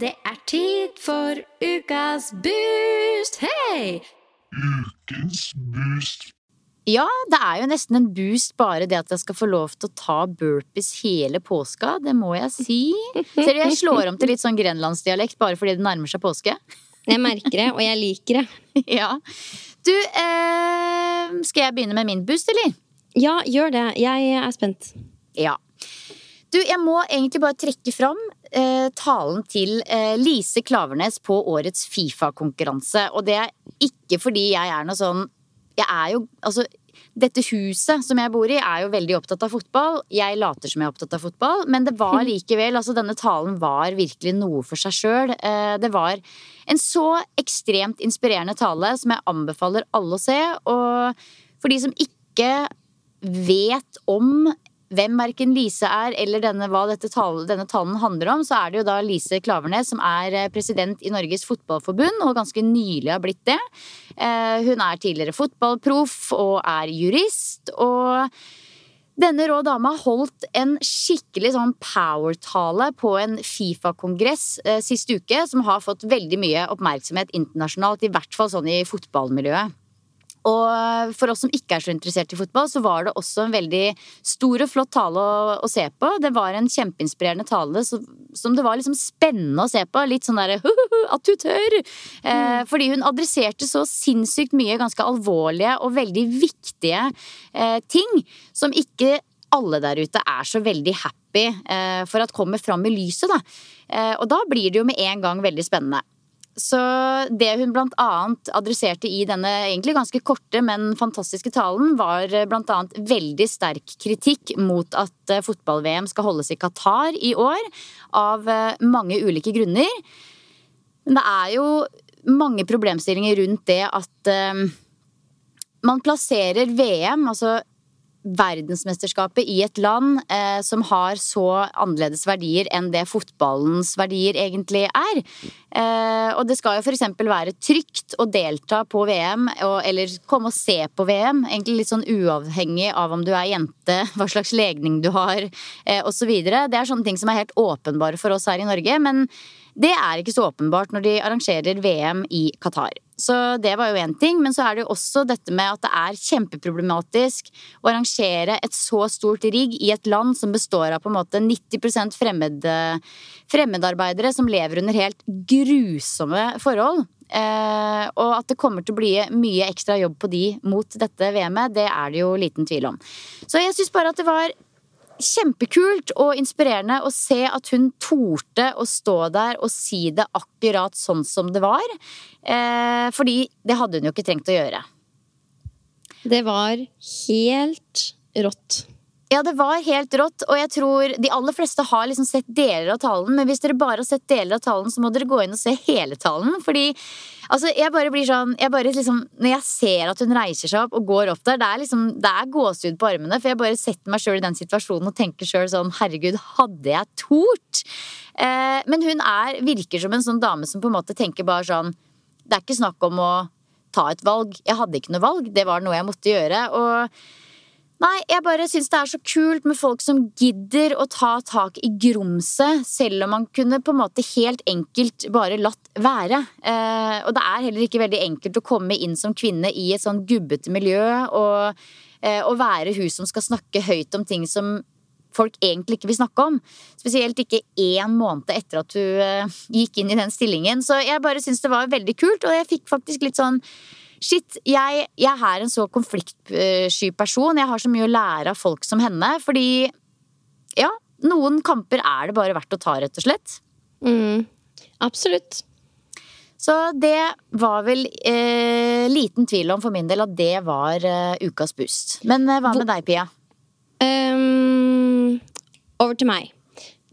E: Det er tid for ukas boost. Hei! Ukens boost.
D: Ja, det er jo nesten en boost bare det at jeg skal få lov til å ta burpees hele påska. Det må jeg si. Ser du, jeg slår om til litt sånn grenlandsdialekt bare fordi det nærmer seg påske.
E: Jeg merker det, og jeg liker det.
D: Ja. Du, eh, skal jeg begynne med min boost, eller?
E: Ja, gjør det. Jeg er spent.
D: Ja. Du, jeg må egentlig bare trekke fram eh, talen til eh, Lise Klavernes på årets Fifa-konkurranse. Og det er ikke fordi jeg er noe sånn Jeg er jo Altså, dette huset som jeg bor i, er jo veldig opptatt av fotball. Jeg later som jeg er opptatt av fotball, men det var likevel Altså, denne talen var virkelig noe for seg sjøl. Eh, det var en så ekstremt inspirerende tale som jeg anbefaler alle å se. Og for de som ikke vet om hvem verken Lise er, eller denne, hva dette tale, denne talen handler om, så er det jo da Lise Klavernes som er eh, president i Norges Fotballforbund, og ganske nylig har blitt det. Eh, Hun er tidligere fotballproff og er jurist. og denne rå dama holdt en skikkelig sånn power-tale på en Fifa-kongress eh, sist uke, som har fått veldig mye oppmerksomhet internasjonalt, i hvert fall sånn i fotballmiljøet. Og for oss som ikke er så interessert i fotball, så var det også en veldig stor og flott tale å, å se på. Det var en kjempeinspirerende tale så, som det var liksom spennende å se på. Litt sånn derre at du tør! Eh, fordi hun adresserte så sinnssykt mye ganske alvorlige og veldig viktige eh, ting som ikke alle der ute er så veldig happy eh, for at kommer fram i lyset, da. Eh, og da blir det jo med en gang veldig spennende. Så det hun annet adresserte i denne egentlig ganske korte, men fantastiske talen, var annet veldig sterk kritikk mot at eh, fotball-VM skal holdes i Qatar i år, av eh, mange ulike grunner. Men det er jo mange problemstillinger rundt det at eh, man plasserer VM, altså verdensmesterskapet i et land eh, som har så annerledes verdier enn det fotballens verdier egentlig er. Eh, og det skal jo f.eks. være trygt å delta på VM, og, eller komme og se på VM. Egentlig litt sånn uavhengig av om du er jente, hva slags legning du har, eh, osv. Det er sånne ting som er helt åpenbare for oss her i Norge. men det er ikke så åpenbart når de arrangerer VM i Qatar. Så det var jo én ting. Men så er det jo også dette med at det er kjempeproblematisk å arrangere et så stort rigg i et land som består av på en måte 90 fremmede, fremmedarbeidere som lever under helt grusomme forhold. Eh, og at det kommer til å bli mye ekstra jobb på de mot dette VM-et, det er det jo liten tvil om. Så jeg syns bare at det var kjempekult og inspirerende å se at hun torde å stå der og si det akkurat sånn som det var. Eh, fordi det hadde hun jo ikke trengt å gjøre.
E: Det var helt rått.
D: Ja, det var helt rått, og jeg tror de aller fleste har liksom sett deler av talen. Men hvis dere bare har sett deler av talen, så må dere gå inn og se hele talen. Fordi altså, jeg bare blir sånn jeg bare liksom, Når jeg ser at hun reiser seg opp og går opp der, det er liksom, det er gåsehud på armene. For jeg bare setter meg sjøl i den situasjonen og tenker sjøl sånn Herregud, hadde jeg tort? Eh, men hun er, virker som en sånn dame som på en måte tenker bare sånn Det er ikke snakk om å ta et valg. Jeg hadde ikke noe valg. Det var noe jeg måtte gjøre. og Nei, jeg bare syns det er så kult med folk som gidder å ta tak i grumset, selv om man kunne på en måte helt enkelt bare latt være. Eh, og det er heller ikke veldig enkelt å komme inn som kvinne i et sånn gubbete miljø og, eh, og være hun som skal snakke høyt om ting som folk egentlig ikke vil snakke om. Spesielt ikke én måned etter at du eh, gikk inn i den stillingen. Så jeg bare syns det var veldig kult, og jeg fikk faktisk litt sånn Shit, jeg, jeg er en så konfliktsky person. Jeg har så mye å lære av folk som henne. Fordi ja, noen kamper er det bare verdt å ta, rett og slett.
E: Mm, absolutt.
D: Så det var vel eh, liten tvil om for min del at det var eh, ukas boost. Men eh, hva med deg, Pia?
E: Um, over til meg.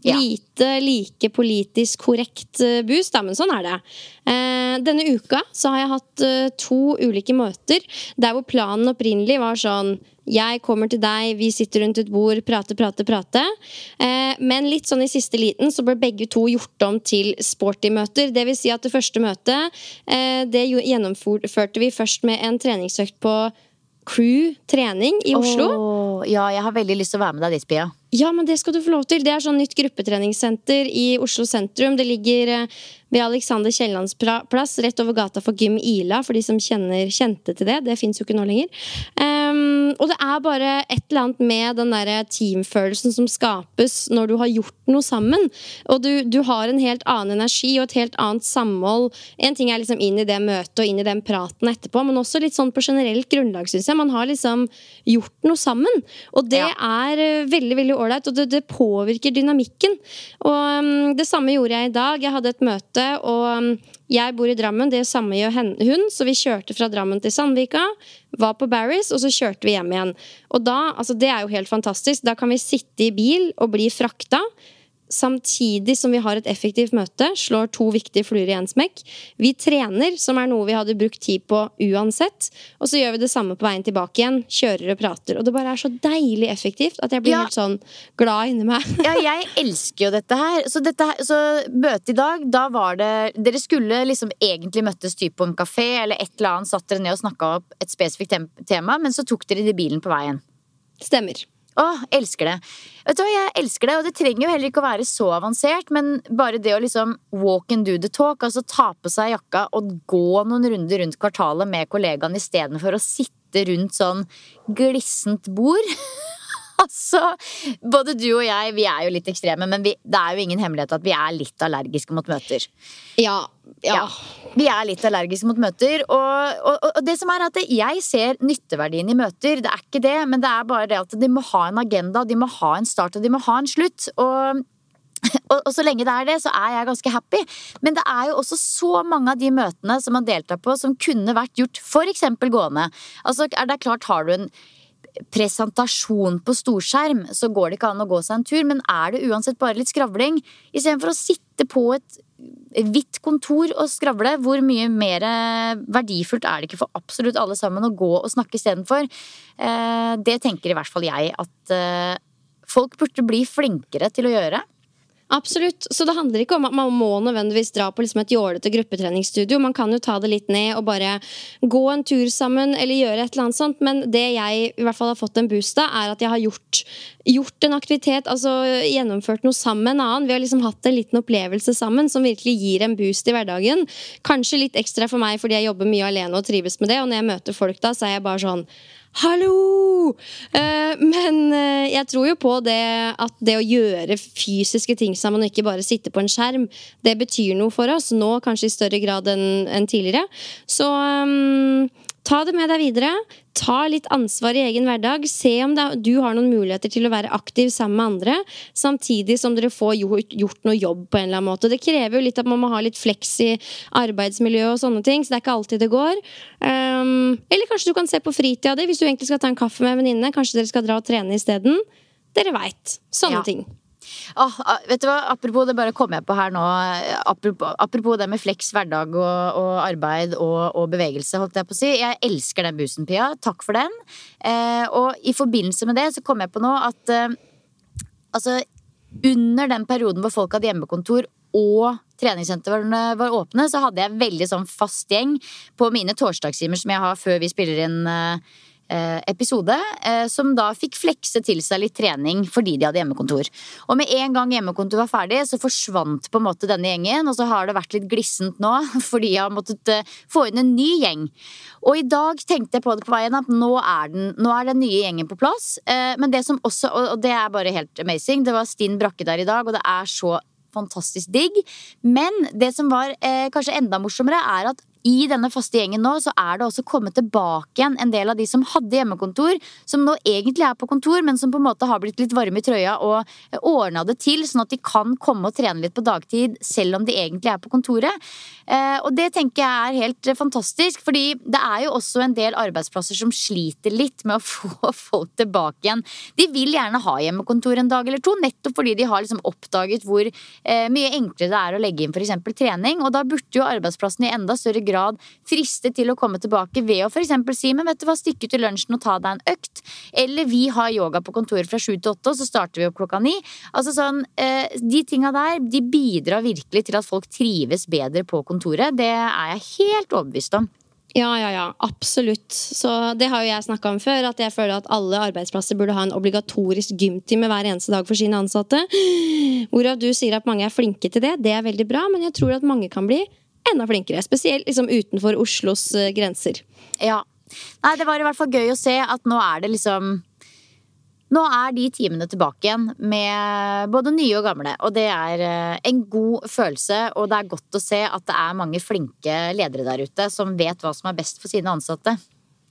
E: Ja. Lite like politisk korrekt eh, boost, da, men sånn er det. Eh, denne uka så har jeg hatt eh, to ulike møter der hvor planen opprinnelig var sånn jeg kommer til deg, vi sitter rundt et bord, prate, prate, prate. Eh, men litt sånn i siste liten så ble begge to gjort om til sporty møter. Det vil si at det første møtet eh, det gjennomførte vi først med en treningsøkt på Crew trening i Oslo.
D: Oh, ja, jeg har veldig lyst til å være med deg dit, Pia.
E: Ja, men det skal du få lov til. Det er sånn nytt gruppetreningssenter i Oslo sentrum. Det ligger eh, ved Alexander Kiellands plass, rett over gata for Gym Ila, for de som kjenner, kjente til det. Det fins jo ikke nå lenger. Um, og det er bare et eller annet med den der teamfølelsen som skapes når du har gjort noe sammen. Og du, du, har en helt annen energi og et helt annet samhold. En ting er liksom inn i det møtet og inn i den praten etterpå, men også litt sånn på generelt grunnlag, syns jeg. Man har liksom gjort noe sammen. Og det ja. er eh, veldig, veldig ålreit, og det, det, påvirker dynamikken. Og um, det samme gjorde jeg i dag. Jeg hadde et møte, og um, jeg bor i Drammen, det samme gjør hun, så vi kjørte fra Drammen til Sandvika. Var på Barris, og så kjørte vi hjem igjen. Og da, altså Det er jo helt fantastisk. Da kan vi sitte i bil og bli frakta samtidig som vi har et effektivt møte, slår to viktige fluer i én smekk. Vi trener, som er noe vi hadde brukt tid på uansett. Og så gjør vi det samme på veien tilbake igjen. Kjører og prater. Og det bare er så deilig effektivt at jeg blir ja. helt sånn glad inni meg.
D: ja, jeg elsker jo dette her. Så, dette her, så møtet i dag, da var det Dere skulle liksom egentlig møttes typ på en kafé eller et eller annet, satt dere ned og snakka opp et spesifikt tema, men så tok dere det i bilen på veien.
E: Stemmer.
D: Å, elsker det. Vet du hva, Jeg elsker det, og det trenger jo heller ikke å være så avansert, men bare det å liksom walk and do the talk, altså ta på seg jakka og gå noen runder rundt kvartalet med kollegaen istedenfor å sitte rundt sånn glissent bord. altså, både du og jeg, vi er jo litt ekstreme, men vi, det er jo ingen hemmelighet at vi er litt allergiske mot møter.
E: Ja, ja. ja.
D: Vi er litt allergiske mot møter. Og, og, og, det som er at jeg ser nytteverdien i møter. Det er ikke det, men det er bare det at de må ha en agenda, de må ha en start og de må ha en slutt. Og og, og, så lenge det er det, så er jeg ganske happy. Men det er jo også så mange av de møtene som man deltar på, som kunne vært gjort f.eks. gående. Altså, er det klart, har du en presentasjon på storskjerm, så går det ikke an å gå seg en tur. Men er det uansett bare litt skravling, istedenfor å sitte på et hvitt kontor og skravle, hvor mye mer verdifullt er det ikke for absolutt alle sammen å gå og snakke istedenfor? Eh, det tenker i hvert fall jeg at eh, folk burde bli flinkere til å gjøre.
E: Absolutt. Så det handler ikke om at man må nødvendigvis dra på liksom et jålete gruppetreningsstudio. Man kan jo ta det litt ned og bare gå en tur sammen eller gjøre et eller annet sånt. Men det jeg i hvert fall har fått en boost av, er at jeg har gjort, gjort en aktivitet, altså gjennomført noe sammen med en annen. Vi har liksom hatt en liten opplevelse sammen som virkelig gir en boost i hverdagen. Kanskje litt ekstra for meg fordi jeg jobber mye alene og trives med det. Og når jeg møter folk da, så er jeg bare sånn Hallo! Uh, men uh, jeg tror jo på det at det å gjøre fysiske ting sammen og ikke bare sitte på en skjerm, det betyr noe for oss. Nå kanskje i større grad enn en tidligere. Så um, Ta det med deg videre. Ta litt ansvar i egen hverdag. Se om du har noen muligheter til å være aktiv sammen med andre, samtidig som dere får gjort, gjort noe jobb på en eller annen måte. Det krever jo litt at man må ha litt fleks i arbeidsmiljøet og sånne ting, så det er ikke alltid det går. Um, eller kanskje du kan se på fritida di hvis du egentlig skal ta en kaffe med en venninne. Kanskje dere skal dra og trene isteden. Dere veit. Sånne ja. ting.
D: Ah, vet du hva, Apropos det bare kom jeg på her nå. Apropos, apropos det med fleks hverdag og, og arbeid og, og, bevegelse, holdt jeg på å si. Jeg elsker den bussen, Pia. Takk for den. Eh, og i forbindelse med det så kom jeg på nå at eh, altså under den perioden hvor folk hadde hjemmekontor og treningssentrene var åpne, så hadde jeg veldig sånn fast gjeng på mine torsdagstimer som jeg har før vi spiller inn Eh, episode, eh, som da fikk flekse til seg litt trening fordi de hadde hjemmekontor. Og med en gang hjemmekontor var ferdig, så forsvant på en måte denne gjengen. Og så har det vært litt glissent nå, fordi jeg har måttet eh, få inn en ny gjeng. Og i dag tenkte jeg på det på veien at nå er den, nå er den nye gjengen på plass. Men det som også, og det er bare helt amazing, det var Stinn Brakke der i dag, og det er så fantastisk digg. Men det som var eh, kanskje enda morsommere, er at i denne faste gjengen nå så er det også kommet tilbake igjen en del av de som hadde hjemmekontor, som nå egentlig er på kontor, men som på en måte har blitt litt varme i trøya og ordna det til, sånn at de kan komme og trene litt på dagtid selv om de egentlig er på kontoret. Eh, og det tenker jeg er helt fantastisk, fordi det er jo også en del arbeidsplasser som sliter litt med å få folk tilbake igjen. De vil gjerne ha hjemmekontor en dag eller to, nettopp fordi de har liksom oppdaget hvor eh, mye enklere det er å legge inn f.eks. trening, og da burde jo arbeidsplassen i enda større friste til å komme tilbake ved å f.eks. si men vet du hva, stikke ut til lunsjen og ta deg en økt. Eller vi har yoga på kontoret fra sju til åtte, og så starter vi opp klokka ni. Altså sånn, eh, De tinga der de bidrar virkelig til at folk trives bedre på kontoret. Det er jeg helt overbevist om.
E: Ja, ja, ja. Absolutt. Så det har jo jeg snakka om før, at jeg føler at alle arbeidsplasser burde ha en obligatorisk gymtime hver eneste dag for sine ansatte. Hvorav du sier at mange er flinke til det. Det er veldig bra, men jeg tror at mange kan bli enda flinkere. Spesielt liksom utenfor Oslos uh, grenser.
D: Ja. Nei, det var i hvert fall gøy å se at nå er det liksom nå er de timene tilbake igjen med både nye og gamle, og det er eh, en god følelse. Og det er godt å se at det er mange flinke ledere der ute som vet hva som er best for sine ansatte.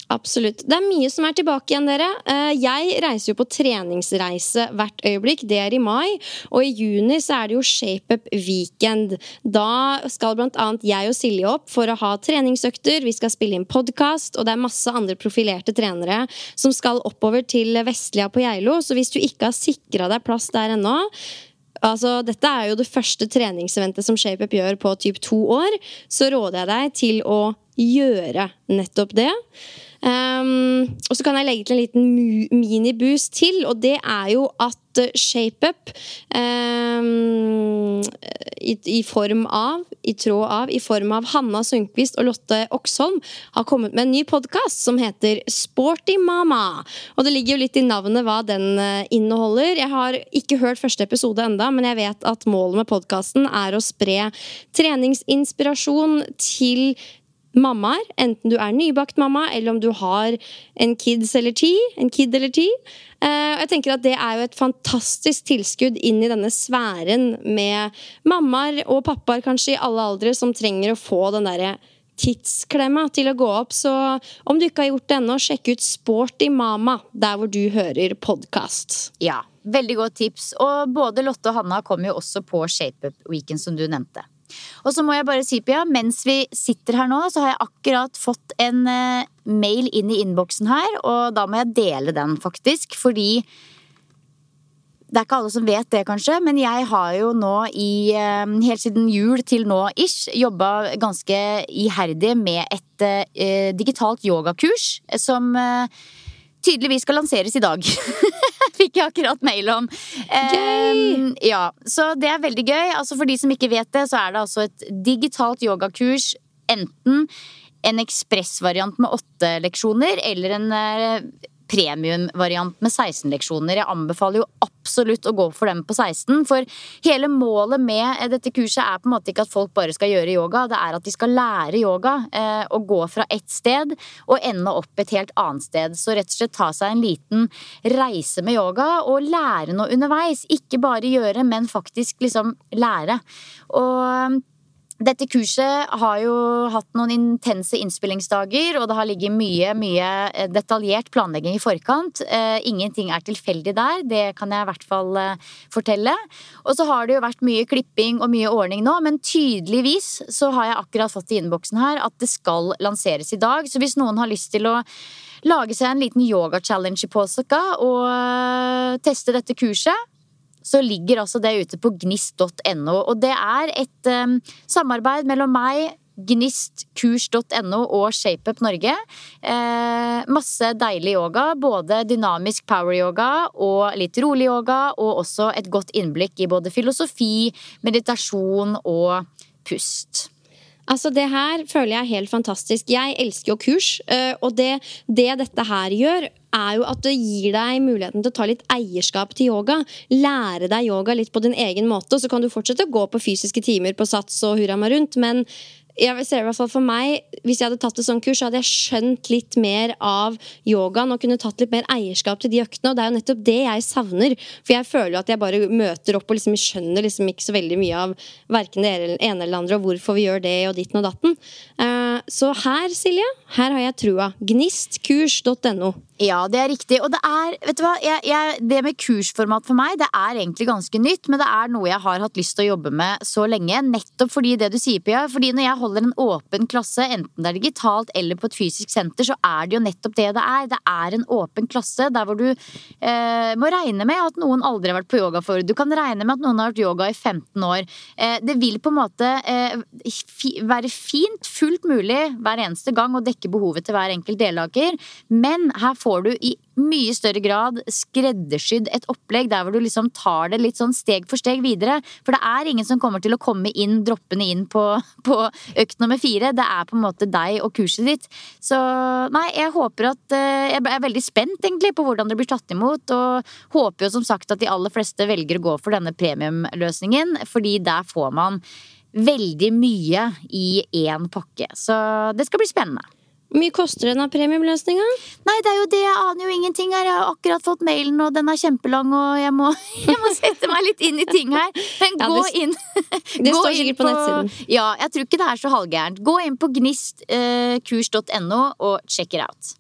E: Absolutt. Det er mye som er tilbake igjen, dere. Eh, jeg reiser jo på treningsreise hvert øyeblikk. Det er i mai. Og i juni så er det jo ShapeUp Weekend. Da skal blant annet jeg og Silje opp for å ha treningsøkter. Vi skal spille inn podkast, og det er masse andre profilerte trenere som skal oppover til Vestlia på Geilo. Så hvis du ikke har sikra deg plass der ennå, Altså, dette er jo det første treningseventet som ShapeUp gjør på typ to år. Så råder jeg deg til å gjøre nettopp det. Um, og så kan jeg legge til en liten miniboost til, og det er jo at uh, ShapeUp um, i, i, form av, i tråd av, i form av Hanna Sundquist og Lotte Oksholm har kommet med en ny podkast som heter Sporty Mama. Og det ligger jo litt i navnet hva den uh, inneholder. Jeg har ikke hørt første episode enda, men jeg vet at målet med podkasten er å spre treningsinspirasjon til mammaer, enten du er nybakt mamma, eller om du har en kids eller ti, en kid eller ti. og jeg tenker at Det er jo et fantastisk tilskudd inn i denne sfæren med mammaer og pappaer kanskje i alle aldre som trenger å få den derre tidsklemma til å gå opp. Så om du ikke har gjort det ennå, sjekk ut Sporty Mama der hvor du hører podkast.
D: Ja, veldig godt tips. Og både Lotte og Hanna kommer jo også på ShapeUp Weekend, som du nevnte. Og så må jeg bare si, Pia, mens vi sitter her nå, så har jeg akkurat fått en uh, mail inn i innboksen her, og da må jeg dele den, faktisk, fordi det er ikke alle som vet det, kanskje, men jeg har jo nå i uh, Helt siden jul til nå ish jobba ganske iherdig med et uh, digitalt yogakurs som tydeligvis skal lanseres i dag. Fikk jeg akkurat mail om. Um, ja, så det er veldig gøy. Altså For de som ikke vet det, så er det altså et digitalt yogakurs. Enten en ekspressvariant med åtte leksjoner, eller en eh, premiumvariant med 16 leksjoner. Jeg anbefaler jo absolutt å gå for dem på 16, for hele målet med dette kurset er på en måte ikke at folk bare skal gjøre yoga, det er at de skal lære yoga. Eh, og gå fra ett sted og ende opp et helt annet sted. Så rett og slett ta seg en liten reise med yoga og lære noe underveis. Ikke bare gjøre, men faktisk liksom lære. Og dette kurset har jo hatt noen intense innspillingsdager, og det har ligget mye mye eh, detaljert planlegging i forkant. Eh, ingenting er tilfeldig der, det kan jeg i hvert fall eh, fortelle. Og så har det jo vært mye klipping og mye ordning nå, men tydeligvis så har jeg akkurat fått i innboksen her at det skal lanseres i dag. Så hvis noen har lyst til å lage seg en liten yoga-challenge i påska og teste dette kurset, så ligger altså det ute på gnist.no. Og det er et um, samarbeid mellom meg, gnistkurs.no og ShapeUp Norge. Eh, masse deilig yoga. Både dynamisk power-yoga og litt rolig yoga. Og også et godt innblikk i både filosofi, meditasjon og pust.
E: Altså Det her føler jeg er helt fantastisk. Jeg elsker jo kurs. Eh, og det, det, dette her gjør, er jo at det gir deg muligheten til å ta litt eierskap til yoga. Lære deg yoga litt på din egen måte. Og så kan du fortsette å gå på fysiske timer på sats og hurra meg rundt, men jeg ser i hvert fall for meg, Hvis jeg hadde tatt et sånt kurs, så hadde jeg skjønt litt mer av yogaen og kunne tatt litt mer eierskap til de øktene. Og det er jo nettopp det jeg savner. For jeg føler jo at jeg bare møter opp og liksom skjønner liksom ikke så veldig mye av verken det ene eller andre, og hvorfor vi gjør det og ditten og datten. Eh, så her, Silje, her har jeg trua. Gnistkurs.no.
D: Ja, det er riktig. Og det er, vet du hva, jeg, jeg, det med kursformat for meg, det er egentlig ganske nytt, men det er noe jeg har hatt lyst til å jobbe med så lenge. Nettopp fordi det du sier, Pia. Fordi når jeg holder en åpen klasse, enten det er digitalt eller på et fysisk senter, så er det jo nettopp det det er. Det er en åpen klasse der hvor du eh, må regne med at noen aldri har vært på yoga før. Du kan regne med at noen har vært yoga i 15 år. Eh, det vil på en måte eh, være fint, fullt mulig hver eneste gang å dekke behovet til hver enkelt deltaker, men her får får du i mye større grad skreddersydd et opplegg der hvor du liksom tar det litt sånn steg for steg videre. For det er ingen som kommer til å komme inn, droppende inn på, på økt nummer fire. Det er på en måte deg og kurset ditt. Så nei, jeg håper at eh, Jeg er veldig spent egentlig på hvordan det blir tatt imot, og håper jo som sagt at de aller fleste velger å gå for denne premiumløsningen, fordi der får man veldig mye i én pakke. Så det skal bli spennende.
E: Hvor mye koster denne premiumløsninga?
D: Nei, det er jo det, jeg aner jo ingenting her. Jeg har akkurat fått mailen, og den er kjempelang, og jeg må, jeg må sette meg litt inn i ting her. Men ja, gå det, inn
E: Det gå står sikkert på, på, nettsiden.
D: Ja, jeg tror ikke det er så halvgærent. Gå inn på gnistkurs.no eh, og check it out.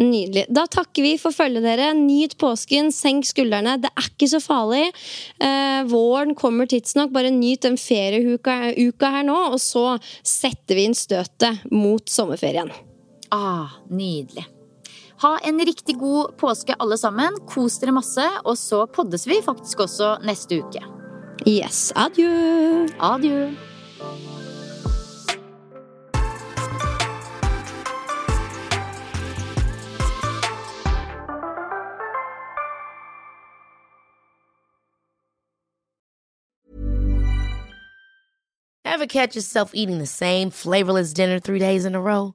E: Nydelig. Da takker vi for følget, dere. Nyt påsken, senk skuldrene. Det er ikke så farlig. Eh, våren kommer tidsnok. Bare nyt den ferieuka her nå, og så setter vi inn støtet mot sommerferien.
D: Ah, nydelig. Ha en riktig god påske, alle sammen. Kos dere masse. Og så poddes vi faktisk også neste uke.
E: Yes. Adjø.
D: Adjø.
F: Ever catch yourself eating the same flavorless dinner three days in a row?